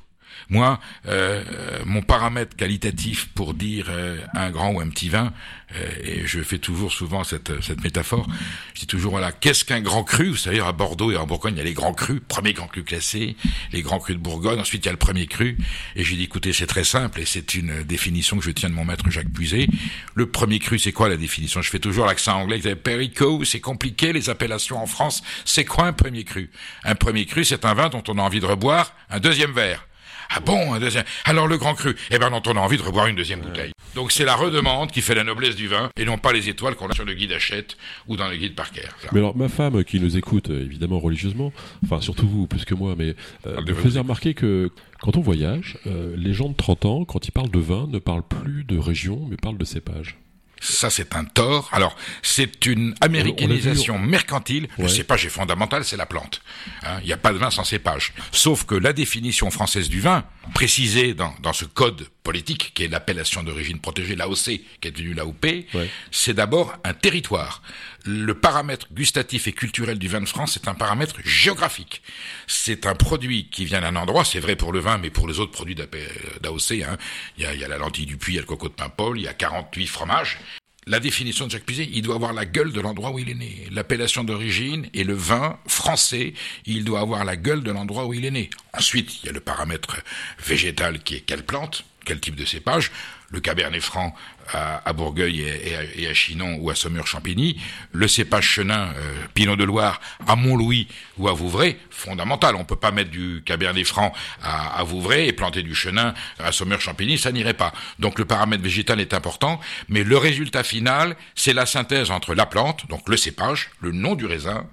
Speaker 2: Moi, euh, mon paramètre qualitatif pour dire euh, un grand ou un petit vin, euh, et je fais toujours souvent cette, cette métaphore, je dis toujours, voilà, qu'est-ce qu'un grand cru? Vous savez, à Bordeaux et en Bourgogne, il y a les grands crus, premier grand cru classé, les grands crus de Bourgogne, ensuite il y a le premier cru, et je lui dis, écoutez, c'est très simple, et c'est une définition que je tiens de mon maître Jacques Puiset. Le premier cru, c'est quoi la définition? Je fais toujours l'accent anglais, Perico, c'est compliqué, les appellations en France, c'est quoi un premier cru? Un premier cru, c'est un vin dont on a envie de reboire un deuxième verre. Ah bon, un deuxième? Alors le grand cru, eh ben dont on a envie de reboire une deuxième bouteille. Donc c'est la redemande qui fait la noblesse du vin et non pas les étoiles qu'on a sur le guide Hachette ou dans le guide Parker. Ça.
Speaker 1: Mais alors, ma femme qui nous écoute, euh, évidemment, religieusement, enfin, surtout vous, plus que moi, mais euh, me faisait remarquer que quand on voyage, euh, les gens de 30 ans, quand ils parlent de vin, ne parlent plus de région, mais parlent de cépage.
Speaker 2: Ça c'est un tort. Alors c'est une américanisation mercantile. Le
Speaker 1: Ouais.
Speaker 2: cépage est fondamental, c'est la plante. Hein, Il n'y a pas de vin sans cépage. Sauf que la définition française du vin, précisée dans, dans ce code politique qui est l'appellation d'origine protégée, l'AOC, qui est devenue l'AOP,
Speaker 1: Ouais.
Speaker 2: c'est d'abord un territoire. Le paramètre gustatif et culturel du vin de France, c'est un paramètre géographique. C'est un produit qui vient d'un endroit, c'est vrai pour le vin, mais pour les autres produits d'AOC, hein. il, y a, la lentille du puits, il y a le coco de Paimpol, il y a 48 fromages. La définition de Jacques Puiset, il doit avoir la gueule de l'endroit où il est né. L'appellation d'origine et le vin français, il doit avoir la gueule de l'endroit où il est né. Ensuite, il y a le paramètre végétal qui est quelle plante, quel type de cépage. Le Cabernet Franc à, à Bourgueil et, et à, et à Chinon ou à Saumur-Champigny. Le cépage chenin, euh, Pinot de Loire à Montlouis ou à Vouvray, fondamental. On peut pas mettre du Cabernet Franc à, à Vouvray et planter du chenin à Saumur-Champigny, ça n'irait pas. Donc le paramètre végétal est important, mais le résultat final, c'est la synthèse entre la plante, donc le cépage, le nom du raisin,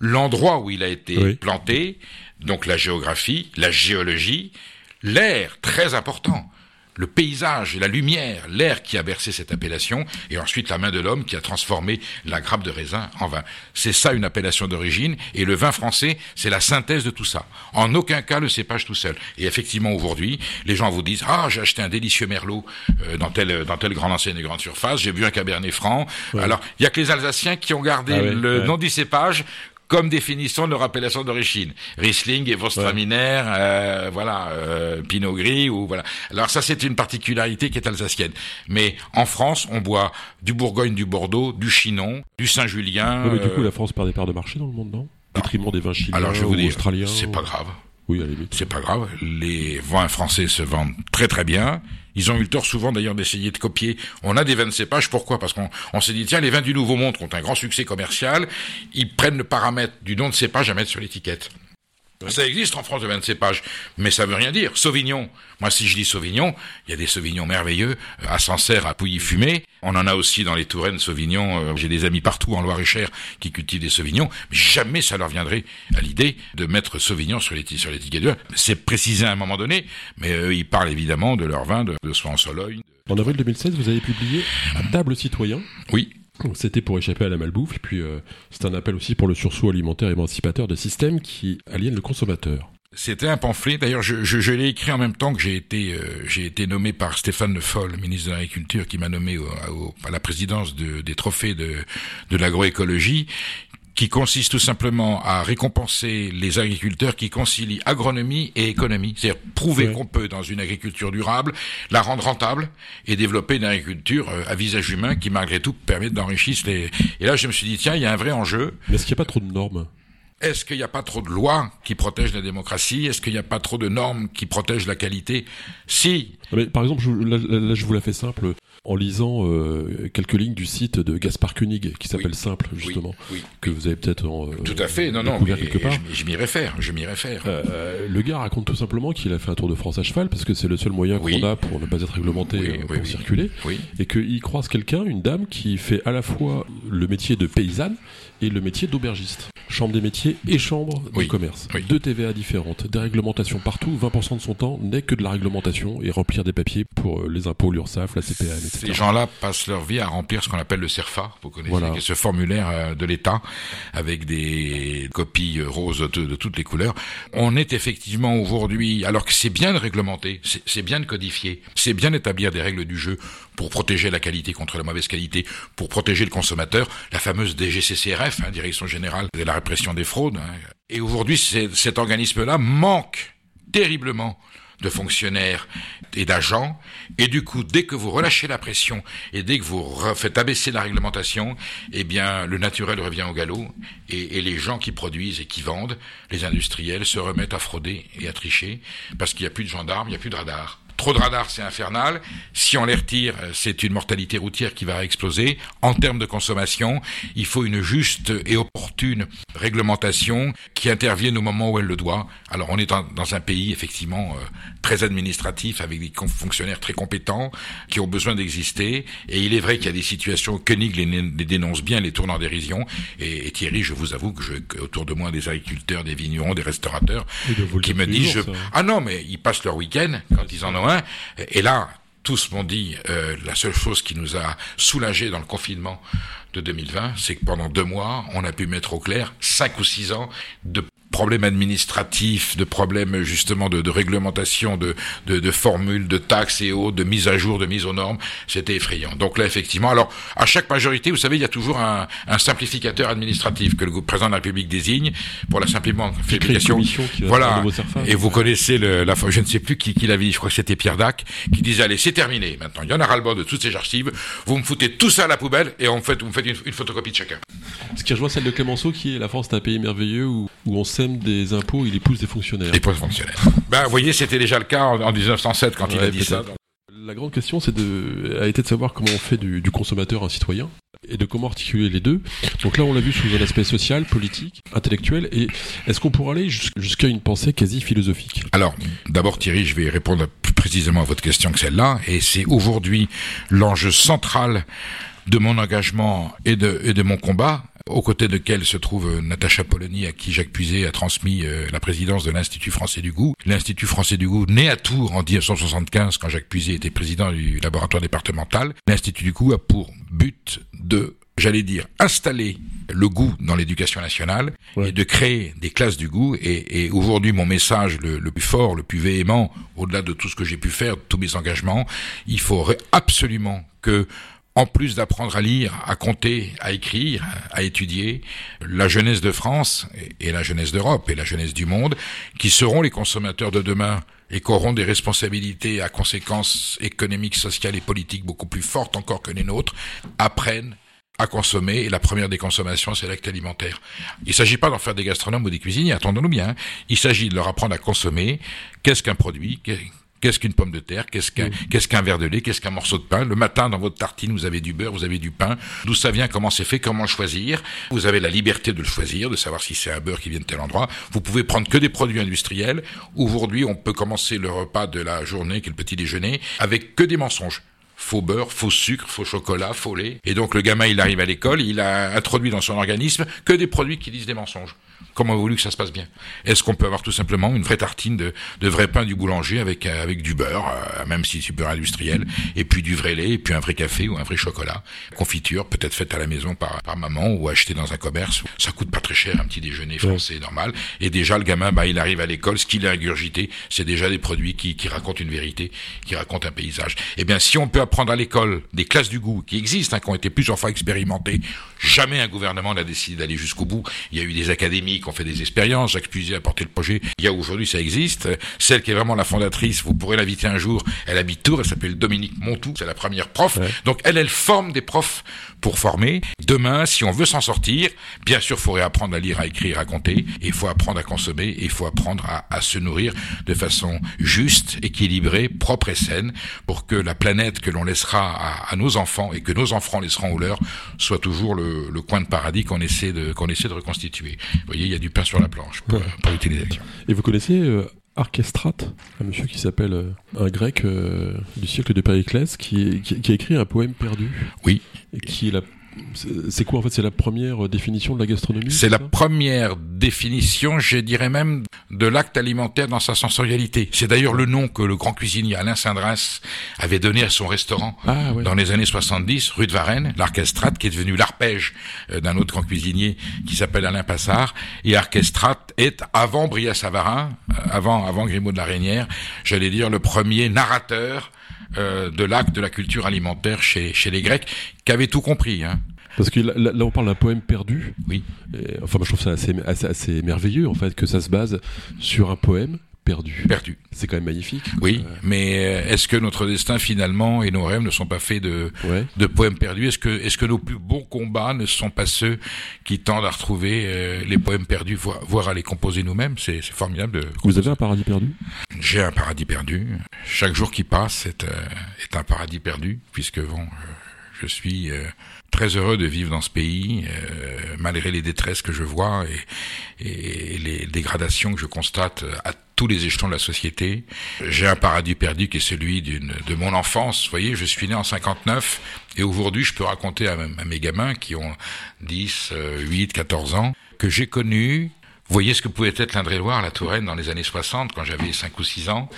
Speaker 2: l'endroit où il a été
Speaker 1: Oui.
Speaker 2: planté, donc la géographie, la géologie, l'air, très important, le paysage, la lumière, l'air qui a versé cette appellation, et ensuite la main de l'homme qui a transformé la grappe de raisin en vin. C'est ça une appellation d'origine, et le vin français, c'est la synthèse de tout ça. En aucun cas le cépage tout seul. Et effectivement, aujourd'hui, les gens vous disent, ah, j'ai acheté un délicieux merlot euh, dans telle, dans telle grande enseigne et grande surface, j'ai vu un cabernet franc. Alors, il y a que les Alsaciens qui ont gardé
Speaker 1: Ah ouais,
Speaker 2: le
Speaker 1: ouais.
Speaker 2: nom du cépage comme définition de leur appellation d'origine. Riesling et Vostraminer, euh, voilà, euh, Pinot Gris ou voilà. Alors ça c'est une particularité qui est alsacienne. Mais en France, on boit du Bourgogne, du Bordeaux, du Chinon, du Saint-Julien.
Speaker 1: Ouais, mais du coup,
Speaker 2: euh,
Speaker 1: la France perd des parts de marché dans le monde, non? Au détriment des vins chiliens
Speaker 2: alors je vais vous dire,
Speaker 1: australiens
Speaker 2: c'est
Speaker 1: ou-
Speaker 2: pas grave.
Speaker 1: Oui.
Speaker 2: C'est pas grave. Les vins français se vendent très très bien. Ils ont eu le tort souvent d'ailleurs d'essayer de copier. On a des vins de cépage. Pourquoi? Parce qu'on on s'est dit tiens les vins du Nouveau Monde ont un grand succès commercial, ils prennent le paramètre du nom de cépage à mettre sur l'étiquette. Ça existe en France de vins de cépage, mais ça veut rien dire. Sauvignon. Moi, si je dis Sauvignon, il y a des Sauvignons merveilleux euh, à Sancerre, à Pouilly-Fumé. On en a aussi dans les Touraines Sauvignon. Euh, J'ai des amis partout en Loire-et-Cher qui cultivent des Sauvignons. Mais jamais ça leur viendrait à l'idée de mettre Sauvignon sur l'éti- sur l'étiquette de vin. C'est précisé à un moment donné, mais euh, ils parlent évidemment de leur vin, de, de en Sologne.
Speaker 1: En avril 2016, vous avez publié un table citoyen.
Speaker 2: Oui,
Speaker 1: C'était pour échapper à la malbouffe, et puis euh, c'est un appel aussi pour le sursaut alimentaire émancipateur de systèmes qui aliènent le consommateur.
Speaker 2: C'était un pamphlet. D'ailleurs, je, je, je l'ai écrit en même temps que j'ai été, euh, j'ai été nommé par Stéphane Le Foll, ministre de l'Agriculture, qui m'a nommé au- à la présidence de- des trophées de, de l'agroécologie, qui consiste tout simplement à récompenser les agriculteurs qui concilient agronomie et économie. C'est-à-dire prouver qu'on peut, dans une agriculture durable, la rendre rentable et développer une agriculture euh, à visage humain qui, malgré tout, permet d'enrichir les... Et là, je me suis dit, tiens, il y a un vrai enjeu.
Speaker 1: Mais est-ce qu'il n'y a pas trop de normes?
Speaker 2: Est-ce qu'il n'y a pas trop de lois qui protègent la démocratie? Est-ce qu'il n'y a pas trop de normes qui protègent la qualité? Si.
Speaker 1: Mais Par exemple, je, là, je vous la fais simple en lisant euh, quelques lignes du site de Gaspard Koenig qui s'appelle
Speaker 2: Oui.
Speaker 1: Simple, justement,
Speaker 2: Oui,
Speaker 1: que vous avez peut-être en, euh,
Speaker 2: tout à fait. Non, non, mais
Speaker 1: quelque part.
Speaker 2: je, je m'y réfère. Je m'y réfère.
Speaker 1: Euh, le gars raconte tout simplement qu'il a fait un tour de France à cheval parce que c'est le seul moyen qu'on a pour ne pas être réglementé euh, pour circuler
Speaker 2: Oui.
Speaker 1: et qu'il croise quelqu'un, une dame qui fait à la fois le métier de paysanne et le métier d'aubergiste. chambre des métiers et chambre du
Speaker 2: Oui.
Speaker 1: commerce.
Speaker 2: Oui.
Speaker 1: Deux TVA différentes, des réglementations partout. 20% de son temps n'est que de la réglementation et remplir des papiers pour euh, les impôts, l'URSSAF, la CPM, etc.
Speaker 2: Ces gens-là passent leur vie à remplir ce qu'on appelle le CERFA, vous connaissez,
Speaker 1: Voilà.
Speaker 2: ce formulaire euh, de l'État avec des copies roses de, de toutes les couleurs. On est effectivement aujourd'hui, alors que c'est bien de réglementer, c'est c'est bien de codifier, c'est bien d'établir des règles du jeu pour protéger la qualité contre la mauvaise qualité, pour protéger le consommateur, la fameuse DGCCRF, hein, Direction Générale de la Répression des Fraudes. hein. Et aujourd'hui, cet organisme-là manque terriblement de fonctionnaires et d'agents. Et du coup, dès que vous relâchez la pression et dès que vous faites abaisser la réglementation, eh bien, le naturel revient au galop et, et les gens qui produisent et qui vendent, les industriels, se remettent à frauder et à tricher parce qu'il n'y a plus de gendarmes, il n'y a plus de radars. Trop de radars, c'est infernal. Si on les retire, euh, c'est une mortalité routière qui va exploser. En termes de consommation, il faut une juste et opportune réglementation qui intervienne au moment où elle le doit. Alors, on est dans, un pays, effectivement, euh, très administratif, avec des fonctionnaires très compétents, qui ont besoin d'exister. Et il est vrai qu'il y a des situations, Koenig les, les dénonce bien, les tourne en dérision. Et, et Thierry, je vous avoue que, je, autour de moi, des agriculteurs, des vignerons, des restaurateurs, qui me disent, je- ah non, mais ils passent leur week-end quand ils en ont Et là, tous m'ont dit, euh, la seule chose qui nous a soulagés dans le confinement de 2020, c'est que pendant deux mois, on a pu mettre au clair cinq ou six ans de problèmes administratifs, de problèmes justement de, de réglementation, de, de, de formules, de taxes et autres, de mise à jour, de mise aux normes. C'était effrayant. Donc là, effectivement, alors à chaque majorité, vous savez, il y a toujours un, un simplificateur administratif que le président de la République désigne pour la simplification. Voilà. Et vous connaissez le, la, je ne sais plus qui, qui l'avait dit, je crois que c'était Pierre Dac, qui disait, allez, c'est terminé, maintenant. Il y en a ras-le-bas de toutes ces archives. Vous me foutez tout ça à la poubelle et on fait, vous me faites une, une photocopie de chacun.
Speaker 1: Ce qui rejoint celle de Clémenceau qui est la France est un pays merveilleux où, où on sème des impôts, il épouse des fonctionnaires.
Speaker 2: Postes fonctionnaires. Ben, vous voyez, c'était déjà le cas en, en 1907 quand il a dit ça.
Speaker 1: La grande question c'est de, a été de savoir comment on fait du, du consommateur un citoyen et de comment articuler les deux. Donc là, on l'a vu sous un aspect social, politique, intellectuel. Et est-ce qu'on pourrait aller jus- jusqu'à une pensée quasi philosophique?
Speaker 2: Alors, d'abord Thierry, je vais répondre plus précisément à votre question que celle-là, et c'est aujourd'hui l'enjeu central de mon engagement et de, et de mon combat, aux côtés de quel se trouve euh, Natacha Polony, à qui Jacques Puiset a transmis euh, la présidence de l'Institut français du goût. L'Institut français du goût, né à Tours en 1975, quand Jacques Puiset était président du laboratoire départemental, l'Institut du goût a pour but de j'allais dire, installer le goût dans l'éducation nationale
Speaker 1: Ouais.
Speaker 2: et de créer des classes du goût. Et, et aujourd'hui, mon message le, le plus fort, le plus véhément, au-delà de tout ce que j'ai pu faire, de tous mes engagements, il faudrait absolument que en plus d'apprendre à lire, à compter, à écrire, à étudier, la jeunesse de France et la jeunesse d'Europe et la jeunesse du monde, qui seront les consommateurs de demain et qui auront des responsabilités à conséquences économiques, sociales et politiques beaucoup plus fortes encore que les nôtres, apprennent à consommer, et la première des consommations, c'est l'acte alimentaire. Il ne s'agit pas d'en faire des gastronomes ou des cuisiniers, attendons-nous bien. hein. Il s'agit de leur apprendre à consommer. Qu'est-ce qu'un produit? Qu'est-ce qu'une pomme de terre? Qu'est-ce qu'un qu'est-ce qu'un verre de lait? Qu'est-ce qu'un morceau de pain? Le matin, dans votre tartine, vous avez du beurre, vous avez du pain. D'où ça vient? Comment c'est fait? Comment le choisir? Vous avez la liberté de le choisir, de savoir si c'est un beurre qui vient de tel endroit. Vous pouvez prendre que des produits industriels. Aujourd'hui, on peut commencer le repas de la journée, qui est le petit déjeuner, avec que des mensonges faux beurre, faux sucre, faux chocolat, faux lait. Et donc le gamin, il arrive à l'école, il a introduit dans son organisme que des produits qui disent des mensonges. Comment a voulu que ça se passe bien? Est-ce qu'on peut avoir tout simplement une vraie tartine de, de vrai pain du boulanger avec euh, avec du beurre, euh, même si c'est du beurre industriel, et puis du vrai lait, et puis un vrai café ou un vrai chocolat, confiture peut-être faite à la maison par par maman ou achetée dans un commerce. Ça coûte pas très cher un petit déjeuner français normal. Et déjà le gamin, bah il arrive à l'école, ce qu'il a ingurgité, c'est déjà des produits qui qui racontent une vérité, qui racontent un paysage. Eh bien, si on peut apprendre à l'école des classes du goût qui existent, hein, qui ont été plusieurs fois expérimentées, jamais un gouvernement n'a décidé d'aller jusqu'au bout. Il y a eu des académies qui ont fait des expériences, Jacques Puiset a porté le projet. Il y a aujourd'hui, ça existe. Celle qui est vraiment la fondatrice, vous pourrez l'inviter un jour, elle habite Tours, elle s'appelle Dominique Montou, c'est la première prof.
Speaker 1: Ouais.
Speaker 2: Donc elle, elle forme des profs pour former. Demain, si on veut s'en sortir, bien sûr, il faut réapprendre à lire, à écrire, à compter, et il faut apprendre à consommer, et il faut apprendre à, à se nourrir de façon juste, équilibrée, propre et saine, pour que la planète que l'on laissera à, à nos enfants et que nos enfants laisseront au leur soit toujours le, le coin de paradis qu'on essaie de qu'on essaie de reconstituer. Vous voyez, il y a du pain sur la planche pour, pour l'utilisation.
Speaker 1: Et vous connaissez euh, Archestrate, un monsieur qui s'appelle euh, un grec euh, du siècle de Périclès, qui, qui, qui a écrit un poème perdu,
Speaker 2: Oui.
Speaker 1: et qui est la C'est quoi en fait C'est la première définition de la gastronomie
Speaker 2: C'est la première définition, je dirais même, de l'acte alimentaire dans sa sensorialité. C'est d'ailleurs le nom que le grand cuisinier Alain Sindras avait donné à son restaurant ah, dans les années 70, rue de Varennes, l'Archestrate, qui est devenu l'arpège euh, d'un autre grand cuisinier qui s'appelle Alain Passard. Et Archestrate est, avant Bria Savarin, euh, avant, avant Grimaud de la Reynière, j'allais dire le premier narrateur euh, de l'acte de la culture alimentaire chez, chez les Grecs, qui avait tout compris. Hein.
Speaker 1: Parce que là, on parle d'un poème perdu.
Speaker 2: Oui.
Speaker 1: enfin, moi, je trouve ça assez, assez, merveilleux, en fait, que ça se base sur un poème perdu.
Speaker 2: Perdu.
Speaker 1: C'est quand même magnifique.
Speaker 2: Oui, euh, mais euh, est-ce que notre destin finalement et nos rêves ne sont pas faits de, de poèmes perdus? Est-ce que, est-ce que nos plus bons combats ne sont pas ceux qui tendent à retrouver euh, les poèmes perdus, voire, à les composer nous-mêmes? C'est, formidable. De
Speaker 1: Vous avez un paradis perdu?
Speaker 2: J'ai un paradis perdu. Chaque jour qui passe est, est un paradis perdu, puisque bon, je suis très heureux de vivre dans ce pays, euh, malgré les détresses que je vois et, les dégradations que je constate à tous les échelons de la société. J'ai un paradis perdu qui est celui de mon enfance. Vous voyez, je suis né en 59 et aujourd'hui, je peux raconter à, mes gamins qui ont 10, 8, 14 ans que j'ai connu vous voyez ce que pouvait être l'Indre-et-Loire, la Touraine dans les années 60 quand j'avais 5 ou 6 ans.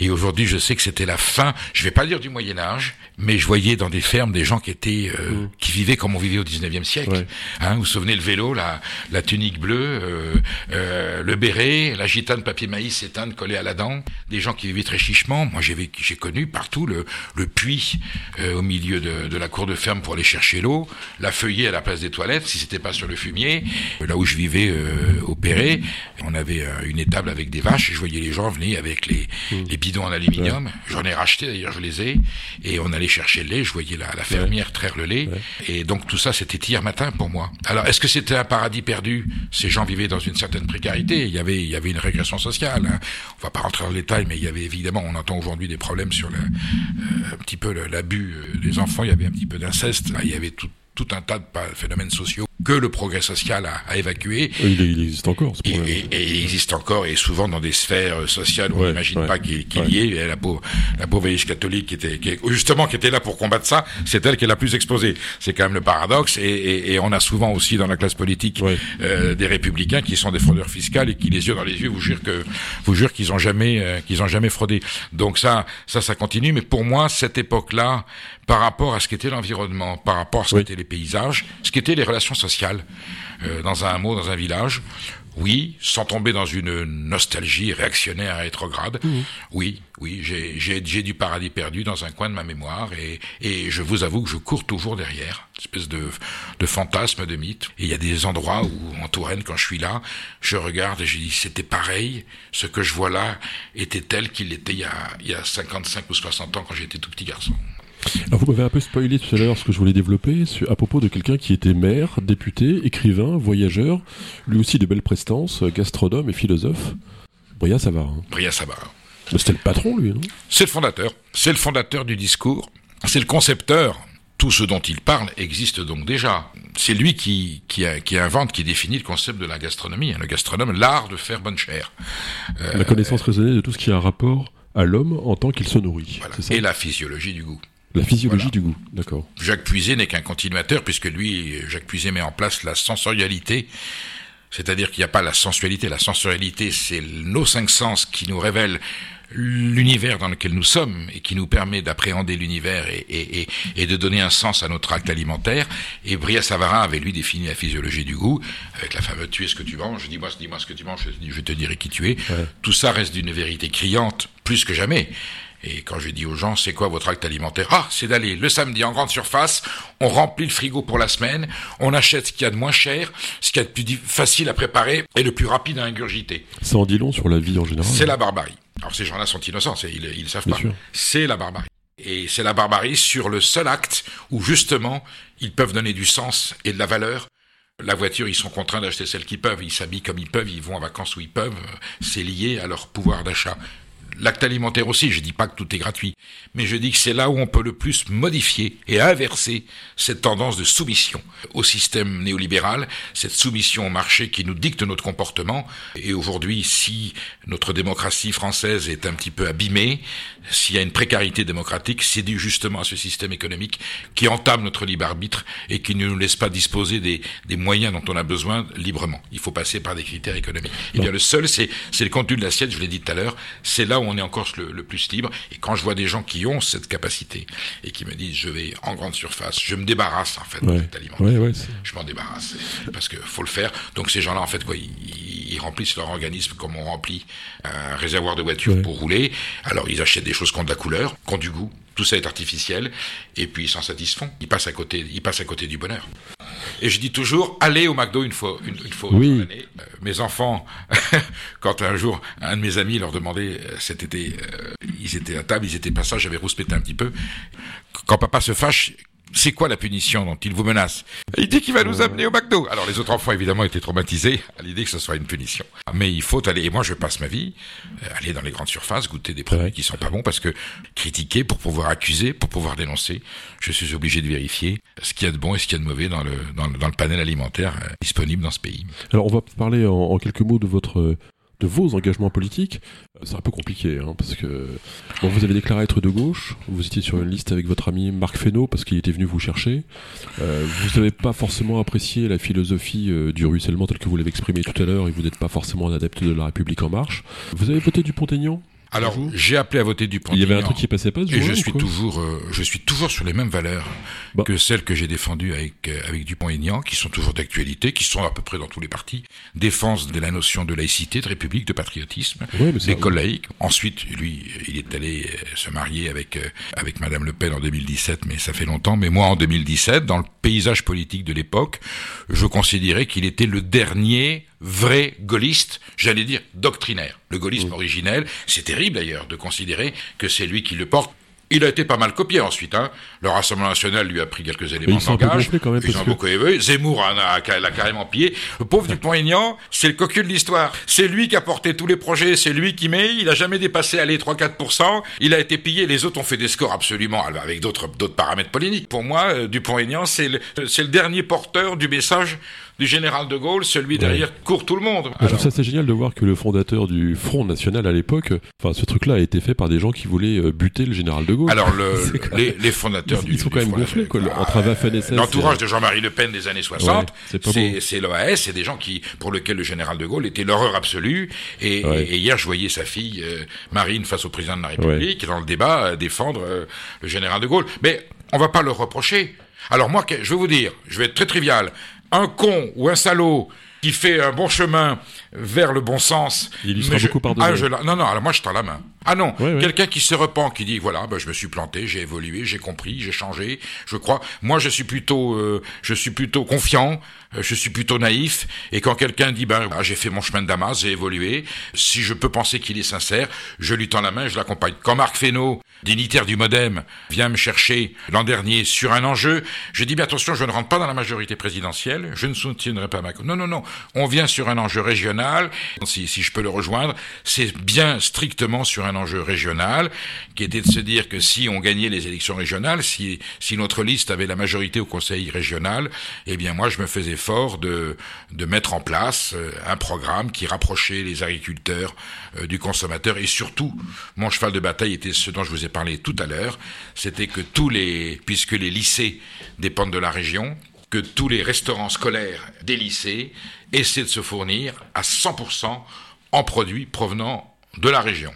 Speaker 2: Et aujourd'hui, je sais que c'était la fin, je vais pas dire du Moyen Âge, mais je voyais dans des fermes des gens qui étaient euh, mmh. qui vivaient comme on vivait au 19e siècle. Hein, vous vous souvenez le vélo, la, la tunique bleue, euh, euh, le béret, la gitane papier maïs éteinte collée à la dent, des gens qui vivaient très chichement. Moi, j'ai j'ai connu partout le, le puits euh, au milieu de, de, la cour de ferme pour aller chercher l'eau, la feuillée à la place des toilettes si c'était pas sur le fumier. Là où je vivais euh, au Pérou, on avait euh, une étable avec des vaches et je voyais les gens venir avec les, mmh. les bidons en aluminium. J'en ai racheté d'ailleurs, je les ai. Et on allait chercher le lait. Je voyais la, la fermière traire le lait. Et donc tout ça, c'était hier matin pour moi. Alors est-ce que c'était un paradis perdu? Ces gens vivaient dans une certaine précarité. Il y avait, il y avait une régression sociale. Hein. On va pas rentrer dans le détail, mais il y avait évidemment, on entend aujourd'hui des problèmes sur le, euh, un petit peu l'abus euh, des enfants. Il y avait un petit peu d'inceste. Il y avait tout tout un tas de phénomènes sociaux que le progrès social a, a évacué.
Speaker 1: Il, il, existe encore, ce problème.
Speaker 2: Et, et, il existe encore, et souvent dans des sphères euh, sociales où on n'imagine pas qu'il y ait. Et la pauvre, la pauvre Église catholique, qui était, qui, justement, qui était là pour combattre ça, c'est elle qui est la plus exposée. C'est quand même le paradoxe. Et, et, on a souvent aussi dans la classe politique euh, des républicains qui sont des fraudeurs fiscaux et qui, les yeux dans les yeux, vous jurent que, vous jurent qu'ils ont jamais, euh, qu'ils ont jamais fraudé. Donc ça, ça, ça continue. Mais pour moi, cette époque-là, par rapport à ce qu'était l'environnement, par rapport à ce qu'étaient les paysages, ce qu'étaient les relations sociales euh, dans un hameau, dans un village. Oui, sans tomber dans une nostalgie réactionnaire et rétrograde. Mmh. Oui, oui, j'ai du paradis perdu dans un coin de ma mémoire et, et je vous avoue que je cours toujours derrière, une espèce de, de fantasme, de mythe. Et il y a des endroits où, en Touraine, quand je suis là, je regarde et je dis, c'était pareil, ce que je vois là était tel qu'il était il y, a, il y a 55 ou 60 ans quand j'étais tout petit garçon.
Speaker 1: Alors vous m'avez un peu spoilé tout à l'heure ce que je voulais développer à propos de quelqu'un qui était maire, député, écrivain, voyageur, lui aussi de belles prestances, gastronome et philosophe. Bria Savard.
Speaker 2: Bria Savard.
Speaker 1: C'était le patron, lui, non?
Speaker 2: C'est le fondateur. C'est le fondateur du discours. C'est le concepteur. Tout ce dont il parle existe donc déjà. C'est lui qui, qui, qui, invente, qui définit le concept de la gastronomie. Le gastronome, l'art de faire bonne chair.
Speaker 1: la connaissance raisonnée de tout ce qui a un rapport à l'homme en tant qu'il se nourrit.
Speaker 2: Et la physiologie du goût.
Speaker 1: La physiologie du goût, d'accord.
Speaker 2: Jacques Puiset n'est qu'un continuateur, puisque lui, Jacques Puiset met en place la sensorialité, c'est-à-dire qu'il n'y a pas la sensualité. La sensorialité, c'est nos cinq sens qui nous révèlent l'univers dans lequel nous sommes et qui nous permet d'appréhender l'univers et, et, et, de donner un sens à notre acte alimentaire. Et Bria Savarin avait lui défini la physiologie du goût avec la fameuse tu es ce que tu manges, dis-moi dis-moi ce que tu manges, je te dirai qui tu es. Tout ça reste d'une vérité criante plus que jamais. Et quand je dis aux gens, c'est quoi votre acte alimentaire? Ah, c'est d'aller le samedi en grande surface, on remplit le frigo pour la semaine, on achète ce qu'il y a de moins cher, ce qu'il y a de plus facile à préparer et le plus rapide à ingurgiter.
Speaker 1: Ça en dit long sur la vie en général.
Speaker 2: C'est la barbarie. Alors ces gens-là sont innocents, ils, ils savent pas. C'est la barbarie. Et c'est la barbarie sur le seul acte où justement ils peuvent donner du sens et de la valeur la voiture, ils sont contraints d'acheter celle qu'ils peuvent. Ils s'habillent comme ils peuvent. Ils vont en vacances où ils peuvent. C'est lié à leur pouvoir d'achat l'acte alimentaire aussi, je dis pas que tout est gratuit, mais je dis que c'est là où on peut le plus modifier et inverser cette tendance de soumission au système néolibéral, cette soumission au marché qui nous dicte notre comportement. Et aujourd'hui, si notre démocratie française est un petit peu abîmée, s'il y a une précarité démocratique, c'est dû justement à ce système économique qui entame notre libre arbitre et qui ne nous laisse pas disposer des, des moyens dont on a besoin librement. Il faut passer par des critères économiques. Et eh bien le seul, c'est le contenu de l'assiette, je l'ai dit tout à l'heure, c'est là où on est encore le, plus libre. Et quand je vois des gens qui ont cette capacité et qui me disent je vais en grande surface, je me débarrasse en fait de cet aliment. je m'en débarrasse parce que faut le faire. Donc ces gens-là en fait quoi, ils, remplissent leur organisme comme on remplit un réservoir de voiture pour rouler. Alors ils achètent des choses qui ont de la couleur, qui ont du goût. Tout ça est artificiel et puis ils s'en satisfont. Ils passent à côté, ils passent à côté du bonheur. Et je dis toujours, allez au McDo une fois, une, fois
Speaker 1: oui.
Speaker 2: Euh, mes enfants, quand un jour un de mes amis leur demandait euh, cet été, euh, ils étaient à table, ils étaient pas ça, j'avais rouspété un petit peu. Quand papa se fâche, c'est quoi la punition dont il vous menace Il dit qu'il va nous amener au McDo. Alors les autres enfants évidemment étaient traumatisés à l'idée que ce soit une punition. Mais il faut aller. Et moi je passe ma vie euh, aller dans les grandes surfaces, goûter des produits qui sont pas bons parce que critiquer pour pouvoir accuser, pour pouvoir dénoncer, je suis obligé de vérifier ce qu'il y a de bon et ce qu'il y a de mauvais dans le dans le, panel alimentaire euh, disponible dans ce pays.
Speaker 1: Alors on va parler en quelques mots de votre de vos engagements politiques, euh, c'est un peu compliqué, hein, parce que vous avez déclaré être de gauche, vous étiez sur une liste avec votre ami Marc Fesneau parce qu'il était venu vous chercher. Euh, vous n'avez pas forcément apprécié la philosophie euh, du ruissellement tel que vous l'avez exprimé tout à l'heure, et vous n'êtes pas forcément un adepte de la République en marche. Vous avez voté du Pont-Aignan?
Speaker 2: Alors, j'ai appelé à voter du
Speaker 1: Il y avait un truc qui passait pas.
Speaker 2: Ce et je suis toujours, euh, je suis toujours sur les mêmes valeurs bah. que celles que j'ai défendues avec euh, avec Dupont-Aignan, qui sont toujours d'actualité, qui sont à peu près dans tous les partis. Défense de la notion de laïcité, de république, de patriotisme, ouais, l'école laïque. Ensuite, lui, il est allé euh, se marier avec avec Madame Le Pen en 2017, mais ça fait longtemps. Mais moi, en 2017, dans le paysage politique de l'époque, je considérais qu'il était le dernier vrai gaulliste, j'allais dire doctrinaire. Le gaullisme originel, c'est terrible d'ailleurs de considérer que c'est lui qui le porte. Il a été pas mal copié ensuite. Hein. Le Rassemblement national lui a pris quelques éléments de langage. Ils ont beaucoup évolué. Zemmour l'a carrément pillé. Le pauvre Dupont-Aignan, c'est le cocu de l'histoire. C'est lui qui a porté tous les projets, c'est lui qui met. Il a jamais dépassé allez 3-4%. Il a été pillé. Les autres ont fait des scores absolument avec d'autres d'autres paramètres polémiques. Pour moi, euh, Dupont-Aignan, c'est le, c'est le dernier porteur du message du général de Gaulle, celui derrière court tout le monde.
Speaker 1: Je trouve ça c'est génial de voir que le fondateur du Front National à l'époque, enfin ce truc-là a été fait par des gens qui voulaient euh, buter le général de Gaulle.
Speaker 2: Alors le, les, les, fondateurs
Speaker 1: du... Ils sont quand même gonflés, quoi, entre
Speaker 2: L'entourage de Jean-Marie Le Pen des années 60, c'est l'OAS, c'est des gens qui, pour lesquels le général de Gaulle était l'horreur absolue. Et, et, hier, je voyais sa fille euh, Marine face au président de la République, dans le débat, euh, défendre le général de Gaulle. Mais on va pas le reprocher. Alors moi, je vais vous dire, je vais être très trivial un con ou un salaud qui fait un bon chemin vers le bon sens.
Speaker 1: Il y sera beaucoup pardonné.
Speaker 2: Ah, non, non, alors moi je tends la main. Ah non, quelqu'un qui se repent, qui dit voilà, ben, je me suis planté, j'ai évolué, j'ai compris, j'ai changé. Je crois. Moi, je suis plutôt, euh, je suis plutôt confiant, euh, je suis plutôt naïf. Et quand quelqu'un dit ben j'ai fait mon chemin de Damas, j'ai évolué, si je peux penser qu'il est sincère, je lui tends la main, je l'accompagne. Quand Marc Fesneau, dignitaire du MoDem, vient me chercher l'an dernier sur un enjeu, je dis bien attention, je ne rentre pas dans la majorité présidentielle, je ne soutiendrai pas Macron. Non, non, non, on vient sur un enjeu régional. Si, si je peux le rejoindre, c'est bien strictement sur un enjeu régional, qui était de se dire que si on gagnait les élections régionales, si, si notre liste avait la majorité au conseil régional, eh bien moi je me faisais fort de, de mettre en place euh, un programme qui rapprochait les agriculteurs euh, du consommateur et surtout, mon cheval de bataille était ce dont je vous ai parlé tout à l'heure, c'était que tous les, puisque les lycées dépendent de la région, que tous les restaurants scolaires des lycées essaient de se fournir à 100% en produits provenant de la région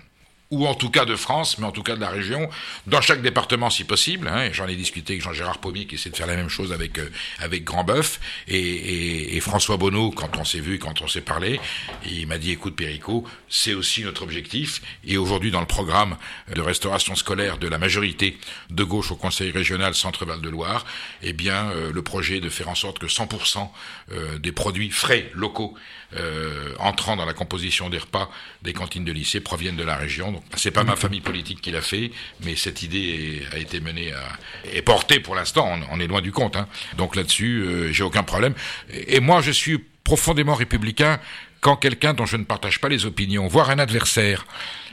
Speaker 2: ou en tout cas de France, mais en tout cas de la région, dans chaque département si possible. Hein, J'en ai discuté avec Jean-Gérard Pommier qui essaie de faire la même chose avec euh, avec Grand Boeuf et, et, et, François Bonneau quand on s'est vu, quand on s'est parlé, il m'a dit écoute Péricot, c'est aussi notre objectif. Et aujourd'hui dans le programme de restauration scolaire de la majorité de gauche au Conseil régional Centre-Val de Loire, eh bien euh, le projet de faire en sorte que 100% euh, des produits frais locaux euh, entrant dans la composition des repas des cantines de lycée proviennent de la région. Donc c'est pas ma famille politique qui l'a fait, mais cette idée a été menée à, est portée pour l'instant. On, est loin du compte. Hein. Donc là-dessus, euh, j'ai aucun problème. Et, moi, je suis profondément républicain quand quelqu'un dont je ne partage pas les opinions, voire un adversaire,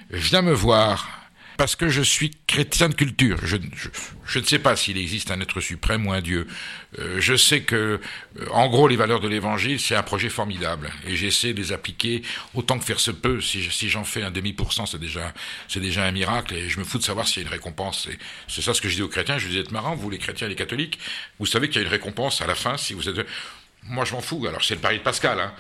Speaker 2: viens me voir parce que je suis chrétien de culture. Je, ne sais pas s'il existe un être suprême ou un Dieu. Euh, je sais que, euh, en gros, les valeurs de l'Évangile, c'est un projet formidable, et j'essaie de les appliquer autant que faire se peut. Si, j'en fais un demi pour cent, c'est déjà, c'est déjà un miracle, et je me fous de savoir s'il y a une récompense. C'est ça ce que je dis aux chrétiens. Je dis êtes marrant, vous les chrétiens et les catholiques, vous savez qu'il y a une récompense à la fin si vous êtes. Moi, je m'en fous. Alors, c'est le pari de Pascal. Hein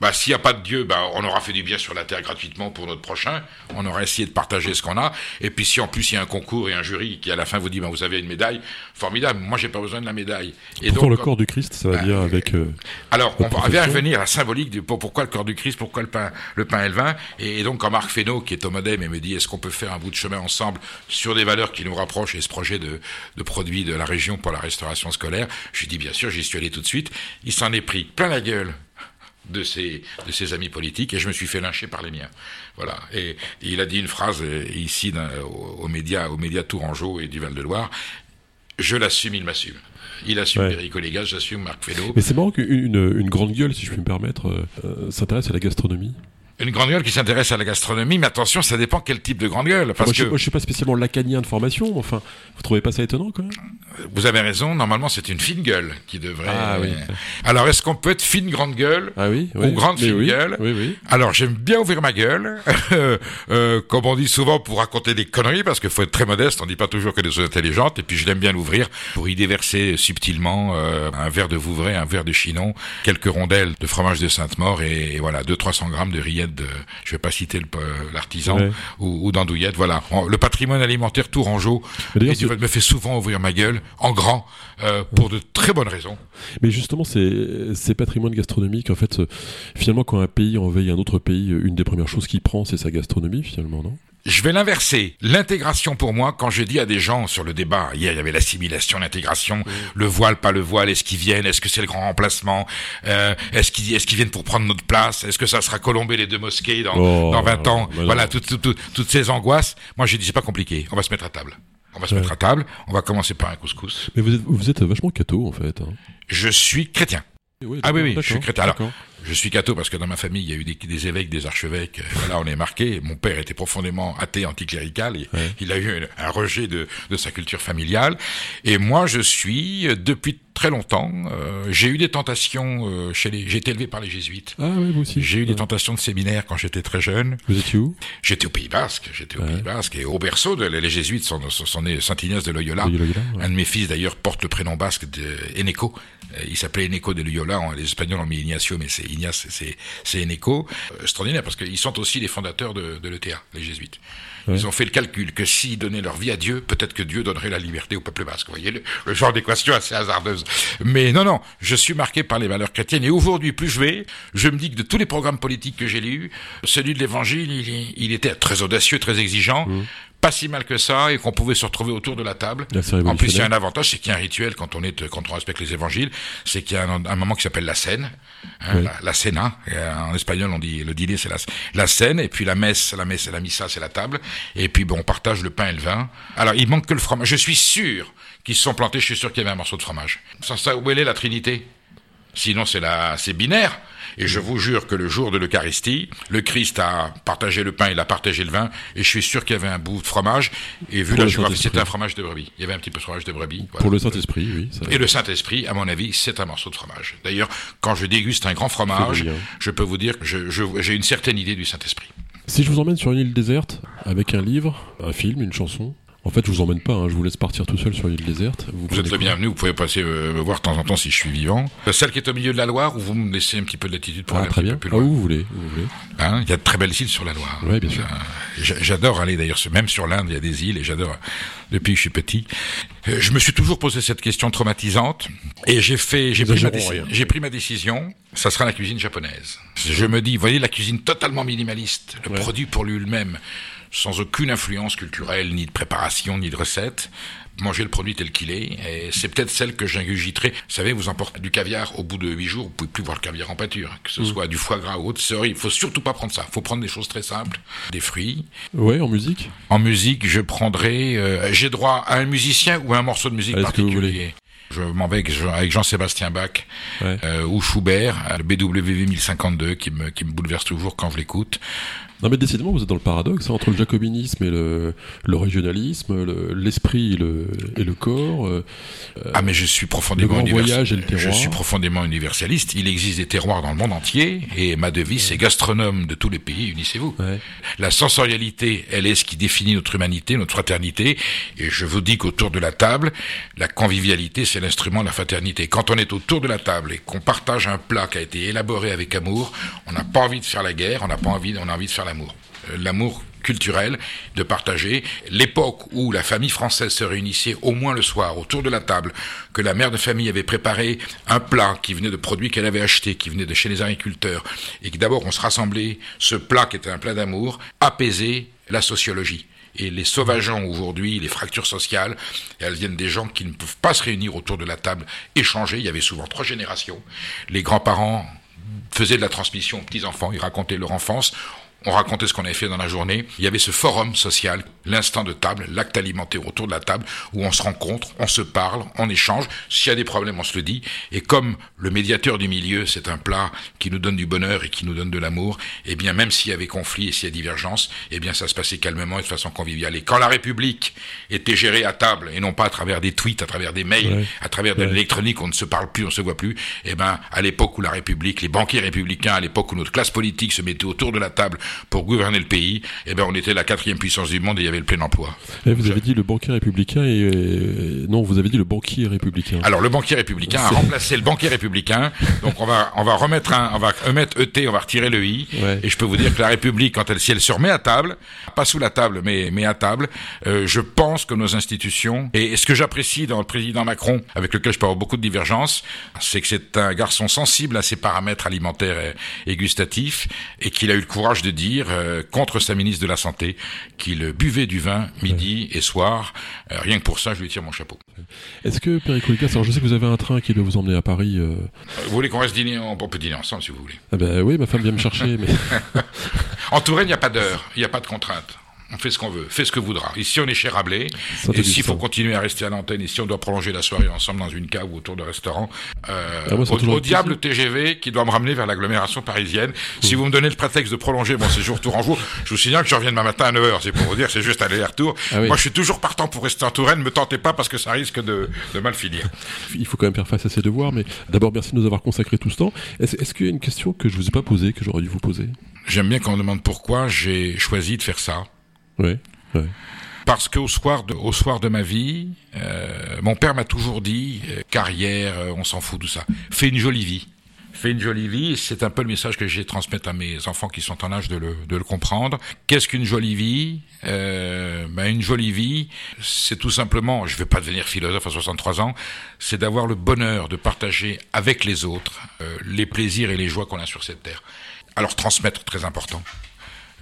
Speaker 2: bah, s'il n'y a pas de Dieu, bah, on aura fait du bien sur la terre gratuitement pour notre prochain. On aura essayé de partager ce qu'on a. Et puis, si en plus il y a un concours et un jury qui à la fin vous dit, bah, vous avez une médaille, formidable. Moi, j'ai pas besoin de la médaille.
Speaker 1: Et Pourtant, le corps du Christ, ça va bah, bien avec. Euh,
Speaker 2: alors, on va revenir à la symbolique de pourquoi le corps du Christ, pourquoi le pain, le pain et le vin. Et, donc, quand Marc Fesneau, qui est au modem, et me dit, est-ce qu'on peut faire un bout de chemin ensemble sur des valeurs qui nous rapprochent et ce projet de, de produits de la région pour la restauration scolaire, je lui dis, bien sûr, j'y suis allé tout de suite. Il s'en est pris plein la gueule de ses, de ses amis politiques et je me suis fait lyncher par les miens. Voilà. Et, il a dit une phrase euh, ici aux médias, aux médias Tourangeau et du Val-de-Loire. Je l'assume, il m'assume. Il assume ouais. Perico j'assume Marc Fesneau.
Speaker 1: Mais c'est marrant qu'une une grande gueule, si je puis me permettre, euh, euh, s'intéresse à la gastronomie.
Speaker 2: Une grande gueule qui s'intéresse à la gastronomie, mais attention, ça dépend quel type de grande gueule. Parce
Speaker 1: moi, que...
Speaker 2: je,
Speaker 1: moi, je suis pas spécialement lacanien de formation, enfin, vous trouvez pas ça étonnant quand même?
Speaker 2: Vous avez raison, normalement c'est une fine gueule qui devrait...
Speaker 1: Ah, oui.
Speaker 2: Alors est-ce qu'on peut être fine grande gueule
Speaker 1: ah, oui,
Speaker 2: ou grande fine
Speaker 1: oui,
Speaker 2: gueule
Speaker 1: oui, oui.
Speaker 2: Alors j'aime bien ouvrir ma gueule, euh, comme on dit souvent pour raconter des conneries, parce qu'il faut être très modeste, on dit pas toujours que des choses intelligentes, et puis je l'aime bien l'ouvrir pour y déverser subtilement euh, un verre de Vouvray, un verre de Chinon, quelques rondelles de fromage de Sainte-Maure, et, et voilà, 200-300 grammes de rillettes de... Je vais pas citer l'artisan ouais. ou, ou d'andouillette. Voilà, le patrimoine alimentaire tourangeau me fait souvent ouvrir ma gueule en grand euh, pour de très bonnes raisons.
Speaker 1: Mais justement, ces, ces patrimoines gastronomiques, en fait, euh, finalement, quand un pays envahit un autre pays, une des premières choses qu'il prend, c'est sa gastronomie, finalement, non?
Speaker 2: Je vais l'inverser. L'intégration pour moi, quand je dis à des gens sur le débat, hier il y avait l'assimilation, l'intégration, le voile, pas le voile, est-ce qu'ils viennent, est-ce que c'est le grand remplacement, euh, est-ce qu'ils est qu'ils viennent pour prendre notre place, est-ce que ça sera colombé les deux mosquées dans, oh, dans 20 ans, voilà, toutes, toutes, toutes ces angoisses. Moi j'ai dit c'est pas compliqué, on va se mettre à table. On va se ouais. mettre à table, on va commencer par un couscous.
Speaker 1: Mais vous êtes, vous êtes vachement catho en fait. Hein.
Speaker 2: Je suis chrétien.
Speaker 1: Oui,
Speaker 2: ah oui, oui, je suis chrétien. Alors, je suis catho parce que dans ma famille, il y a eu des, des évêques, des archevêques. Voilà, on est marqué. Mon père était profondément athée, anticlérical. Et ouais. Il a eu un, rejet de, de, sa culture familiale. Et moi, je suis, depuis très longtemps, euh, j'ai eu des tentations euh, chez les... J'ai été élevé par les jésuites.
Speaker 1: Ah oui, vous aussi.
Speaker 2: J'ai eu des tentations de séminaire quand j'étais très jeune.
Speaker 1: Vous étiez où?
Speaker 2: J'étais au Pays Basque. J'étais au ouais. Pays Basque. Et au berceau, de, les jésuites sont, sont, sont nés Saint-Ignace de Loyola.
Speaker 1: De Loyola.
Speaker 2: Un de mes fils, d'ailleurs, porte le prénom basque d'Eneco. Il s'appelait Eneco de Loyola. Les Espagnols ont mis Ignacio, mais c'est Ignace, c'est Eneco. Euh, extraordinaire parce qu'ils sont aussi les fondateurs de, de l'ETA, les jésuites. Ouais. Ils ont fait le calcul que s'ils donnaient leur vie à Dieu, peut-être que Dieu donnerait la liberté au peuple basque. Vous voyez le, le genre d'équation assez hasardeuse. Mais non, non, je suis marqué par les valeurs chrétiennes. Et aujourd'hui, plus je vais, je me dis que de tous les programmes politiques que j'ai lus, celui de l'Évangile, il, il, était très audacieux, très exigeant. Mmh pas si mal que ça et qu'on pouvait se retrouver autour de la table. en plus, il y a un avantage, c'est qu'il y a un rituel quand on est, quand on respecte les évangiles, c'est qu'il y a un, un, moment qui s'appelle la scène, hein, oui. la, la, cena. En espagnol, on dit le dîner, c'est la, la scène, et puis la messe, la messe, la missa, c'est la table. Et puis bon, on partage le pain et le vin. Alors, il manque que le fromage. Je suis sûr qu'ils se sont plantés. Je suis sûr qu'il y avait un morceau de fromage. Ça, ça où elle est la Trinité? Sinon, c'est la, c'est binaire. Et je vous jure que le jour de l'Eucharistie, le Christ a partagé le pain, il a partagé le vin, et je suis sûr qu'il y avait un bout de fromage, et vu Pour la géographie, c'était un fromage de brebis. Il y avait un petit peu de fromage de brebis.
Speaker 1: Voilà. Pour le Saint-Esprit, oui.
Speaker 2: Ça... Et le Saint-Esprit, à mon avis, c'est un morceau de fromage. D'ailleurs, quand je déguste un grand fromage, je peux vous dire que j'ai je, je, une certaine idée du Saint-Esprit.
Speaker 1: Si je vous emmène sur une île déserte, avec un livre, un film, une chanson, en fait, je vous emmène pas, hein, je vous laisse partir tout seul sur l'île déserte.
Speaker 2: Vous, vous êtes le bienvenu, vous pouvez passer euh, me voir de temps en temps si je suis vivant. Celle qui est au milieu de la Loire, où vous me laissez un petit peu de latitude pour
Speaker 1: ah,
Speaker 2: aller
Speaker 1: très
Speaker 2: un
Speaker 1: bien.
Speaker 2: peu plus loin.
Speaker 1: Ah, où vous voulez, où vous voulez.
Speaker 2: Hein, il y a de très belles îles sur la Loire.
Speaker 1: Oui, bien sûr.
Speaker 2: Euh, j'adore aller d'ailleurs, même sur l'Inde, il y a des îles et j'adore depuis que je suis petit. Euh, je me suis toujours posé cette question traumatisante et j'ai fait, j'ai pris, ma pris ma décision. Ça sera la cuisine japonaise. Je me dis, voyez la cuisine totalement minimaliste, le ouais. produit pour lui-même sans aucune influence culturelle, ni de préparation, ni de recette, manger le produit tel qu'il est, et c'est peut-être celle que j'ingurgiterai. Vous savez, vous emportez du caviar, au bout de huit jours, vous pouvez plus voir le caviar en pâture, que ce mmh. soit du foie gras ou autre, c'est horrible. Il faut surtout pas prendre ça. Il faut prendre des choses très simples, des fruits.
Speaker 1: Ouais, en musique.
Speaker 2: En musique, je prendrai, euh, j'ai droit à un musicien ou à un morceau de musique particulier. Je m'en vais avec Jean-Sébastien Bach euh, ou Schubert, le BWV 1052 qui me, qui me bouleverse toujours quand je l'écoute.
Speaker 1: Non mais décidément vous êtes dans le paradoxe hein, entre le jacobinisme et le, le régionalisme, l'esprit et, le, et le corps. Euh,
Speaker 2: ah mais je suis profondément
Speaker 1: le voyage et le terroir.
Speaker 2: Je suis profondément universaliste. Il existe des terroirs dans le monde entier et ma devise c'est gastronome de tous les pays, unissez-vous. Ouais. La sensorialité, elle est ce qui définit notre humanité, notre fraternité. Et je vous dis qu'autour de la table, la convivialité c'est l'instrument de la fraternité. Quand on est autour de la table et qu'on partage un plat qui a été élaboré avec amour, on n'a pas envie de faire la guerre, on n'a pas envie, on a envie de faire l'amour. Euh, l'amour culturel, de partager l'époque où la famille française se réunissait au moins le soir autour de la table, que la mère de famille avait préparé un plat qui venait de produits qu'elle avait achetés, qui venait de chez les agriculteurs, et que d'abord on se rassemblait, ce plat qui était un plat d'amour, apaisait la sociologie. Et les sauvageons aujourd'hui, les fractures sociales, elles viennent des gens qui ne peuvent pas se réunir autour de la table, échanger. Il y avait souvent trois générations. Les grands-parents faisaient de la transmission aux petits-enfants, ils racontaient leur enfance on racontait ce qu'on avait fait dans la journée. Il y avait ce forum social, l'instant de table, l'acte alimentaire autour de la table, où on se rencontre, on se parle, on échange. S'il y a des problèmes, on se le dit. Et comme le médiateur du milieu, c'est un plat qui nous donne du bonheur et qui nous donne de l'amour, eh bien, même s'il y avait conflit et s'il y a divergence, eh bien, ça se passait calmement et de façon conviviale. Et quand la République était gérée à table et non pas à travers des tweets, à travers des mails, à travers de l'électronique, on ne se parle plus, on se voit plus, eh ben, à l'époque où la République, les banquiers républicains, à l'époque où notre classe politique se mettait autour de la table pour gouverner le pays, eh ben on était la quatrième puissance du monde et il y avait le plein emploi.
Speaker 1: Et vous avez dit le banquier républicain et euh, non, vous avez dit le banquier républicain.
Speaker 2: Alors le banquier républicain a remplacé le banquier républicain. Donc on va on va remettre un, on va remettre ET, on va retirer le i. Et je peux vous dire que la République, quand elle si elle se remet à table, pas sous la table mais mais à table, euh, je pense que nos institutions et, ce que j'apprécie dans le président Macron, avec lequel je peux avoir beaucoup de divergences, c'est que c'est un garçon sensible à ses paramètres alimentaires et, et gustatifs et qu'il a eu le courage de dire euh, contre sa ministre de la Santé qu'il buvait du vin midi et soir. Euh, rien que pour ça, je lui tire mon chapeau.
Speaker 1: Est-ce que, Péricolica, alors je sais que vous avez un train qui doit vous emmener à Paris. Euh,
Speaker 2: vous voulez qu'on reste dîner On peut dîner ensemble si vous voulez.
Speaker 1: Ah ben oui, ma femme vient me chercher. mais...
Speaker 2: en Touraine, il n'y a pas d'heure, il n'y a pas de contrainte on fait ce qu'on veut, fait ce que voudra. Ici, on est chez Rabelais. et s'il faut continuer à rester à l'antenne, et si on doit prolonger la soirée ensemble dans une cave ou autour de restaurants, euh, ah, au, diable TGV qui doit me ramener vers l'agglomération parisienne. Si vous me donnez le prétexte de prolonger mon séjour tour en jour, je vous signale que je reviens demain matin à 9h. C'est pour vous dire, c'est juste aller-retour. Ah Moi, je suis toujours partant pour rester en Touraine. Ne me tentez pas parce que ça risque de, de, mal finir.
Speaker 1: Il faut quand même faire face à ses devoirs. Mais d'abord, merci de nous avoir consacré tout ce temps. Est-ce, est qu'il y a une question que je vous ai pas posée, que j'aurais dû vous poser?
Speaker 2: J'aime bien qu'on me demande pourquoi j'ai choisi de faire ça.
Speaker 1: Oui.
Speaker 2: Parce qu'au soir de, au soir de ma vie, euh, mon père m'a toujours dit euh, carrière, euh, on s'en fout tout ça. Fais une jolie vie. Fais une jolie vie. C'est un peu le message que j'ai transmettre à mes enfants qui sont en âge de le, de le comprendre. Qu'est-ce qu'une jolie vie? Ben Une jolie vie, c'est tout simplement, je ne vais pas devenir philosophe à 63 ans, c'est d'avoir le bonheur de partager avec les autres les plaisirs et les joies qu'on a sur cette terre. Alors transmettre, très important.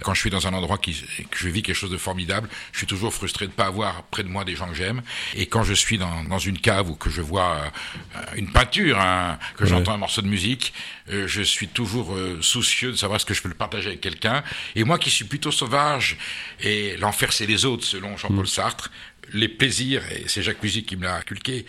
Speaker 2: Quand je suis dans un endroit qui, que je vis quelque chose de formidable, je suis toujours frustré de ne pas avoir près de moi des gens que j'aime. Et quand je suis dans, dans une cave ou que je vois euh, une peinture, hein, que j'entends un morceau de musique, euh, je suis toujours euh, soucieux de savoir ce que je peux le partager avec quelqu'un. Et moi qui suis plutôt sauvage, et l'enfer c'est les autres, selon Jean-Paul mm. Sartre, les plaisirs, et c'est Jacques Musique qui me l'a inculqué,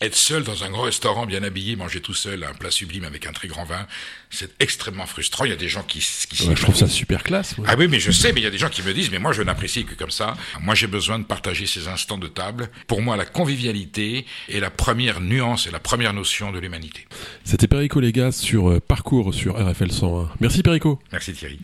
Speaker 2: être seul dans un grand restaurant bien habillé, manger tout seul un plat sublime avec un très grand vin, c'est extrêmement frustrant. Il y a des gens qui, qui
Speaker 1: ouais, je trouve ça super classe.
Speaker 2: Ah oui, mais je sais, mais il y a des gens qui me disent, mais moi je n'apprécie que comme ça. Moi j'ai besoin de partager ces instants de table. Pour moi, la convivialité est la première nuance et la première notion de l'humanité.
Speaker 1: C'était Perico Légas sur euh, Parcours sur RFL 101. Merci Perico.
Speaker 2: Merci Thierry.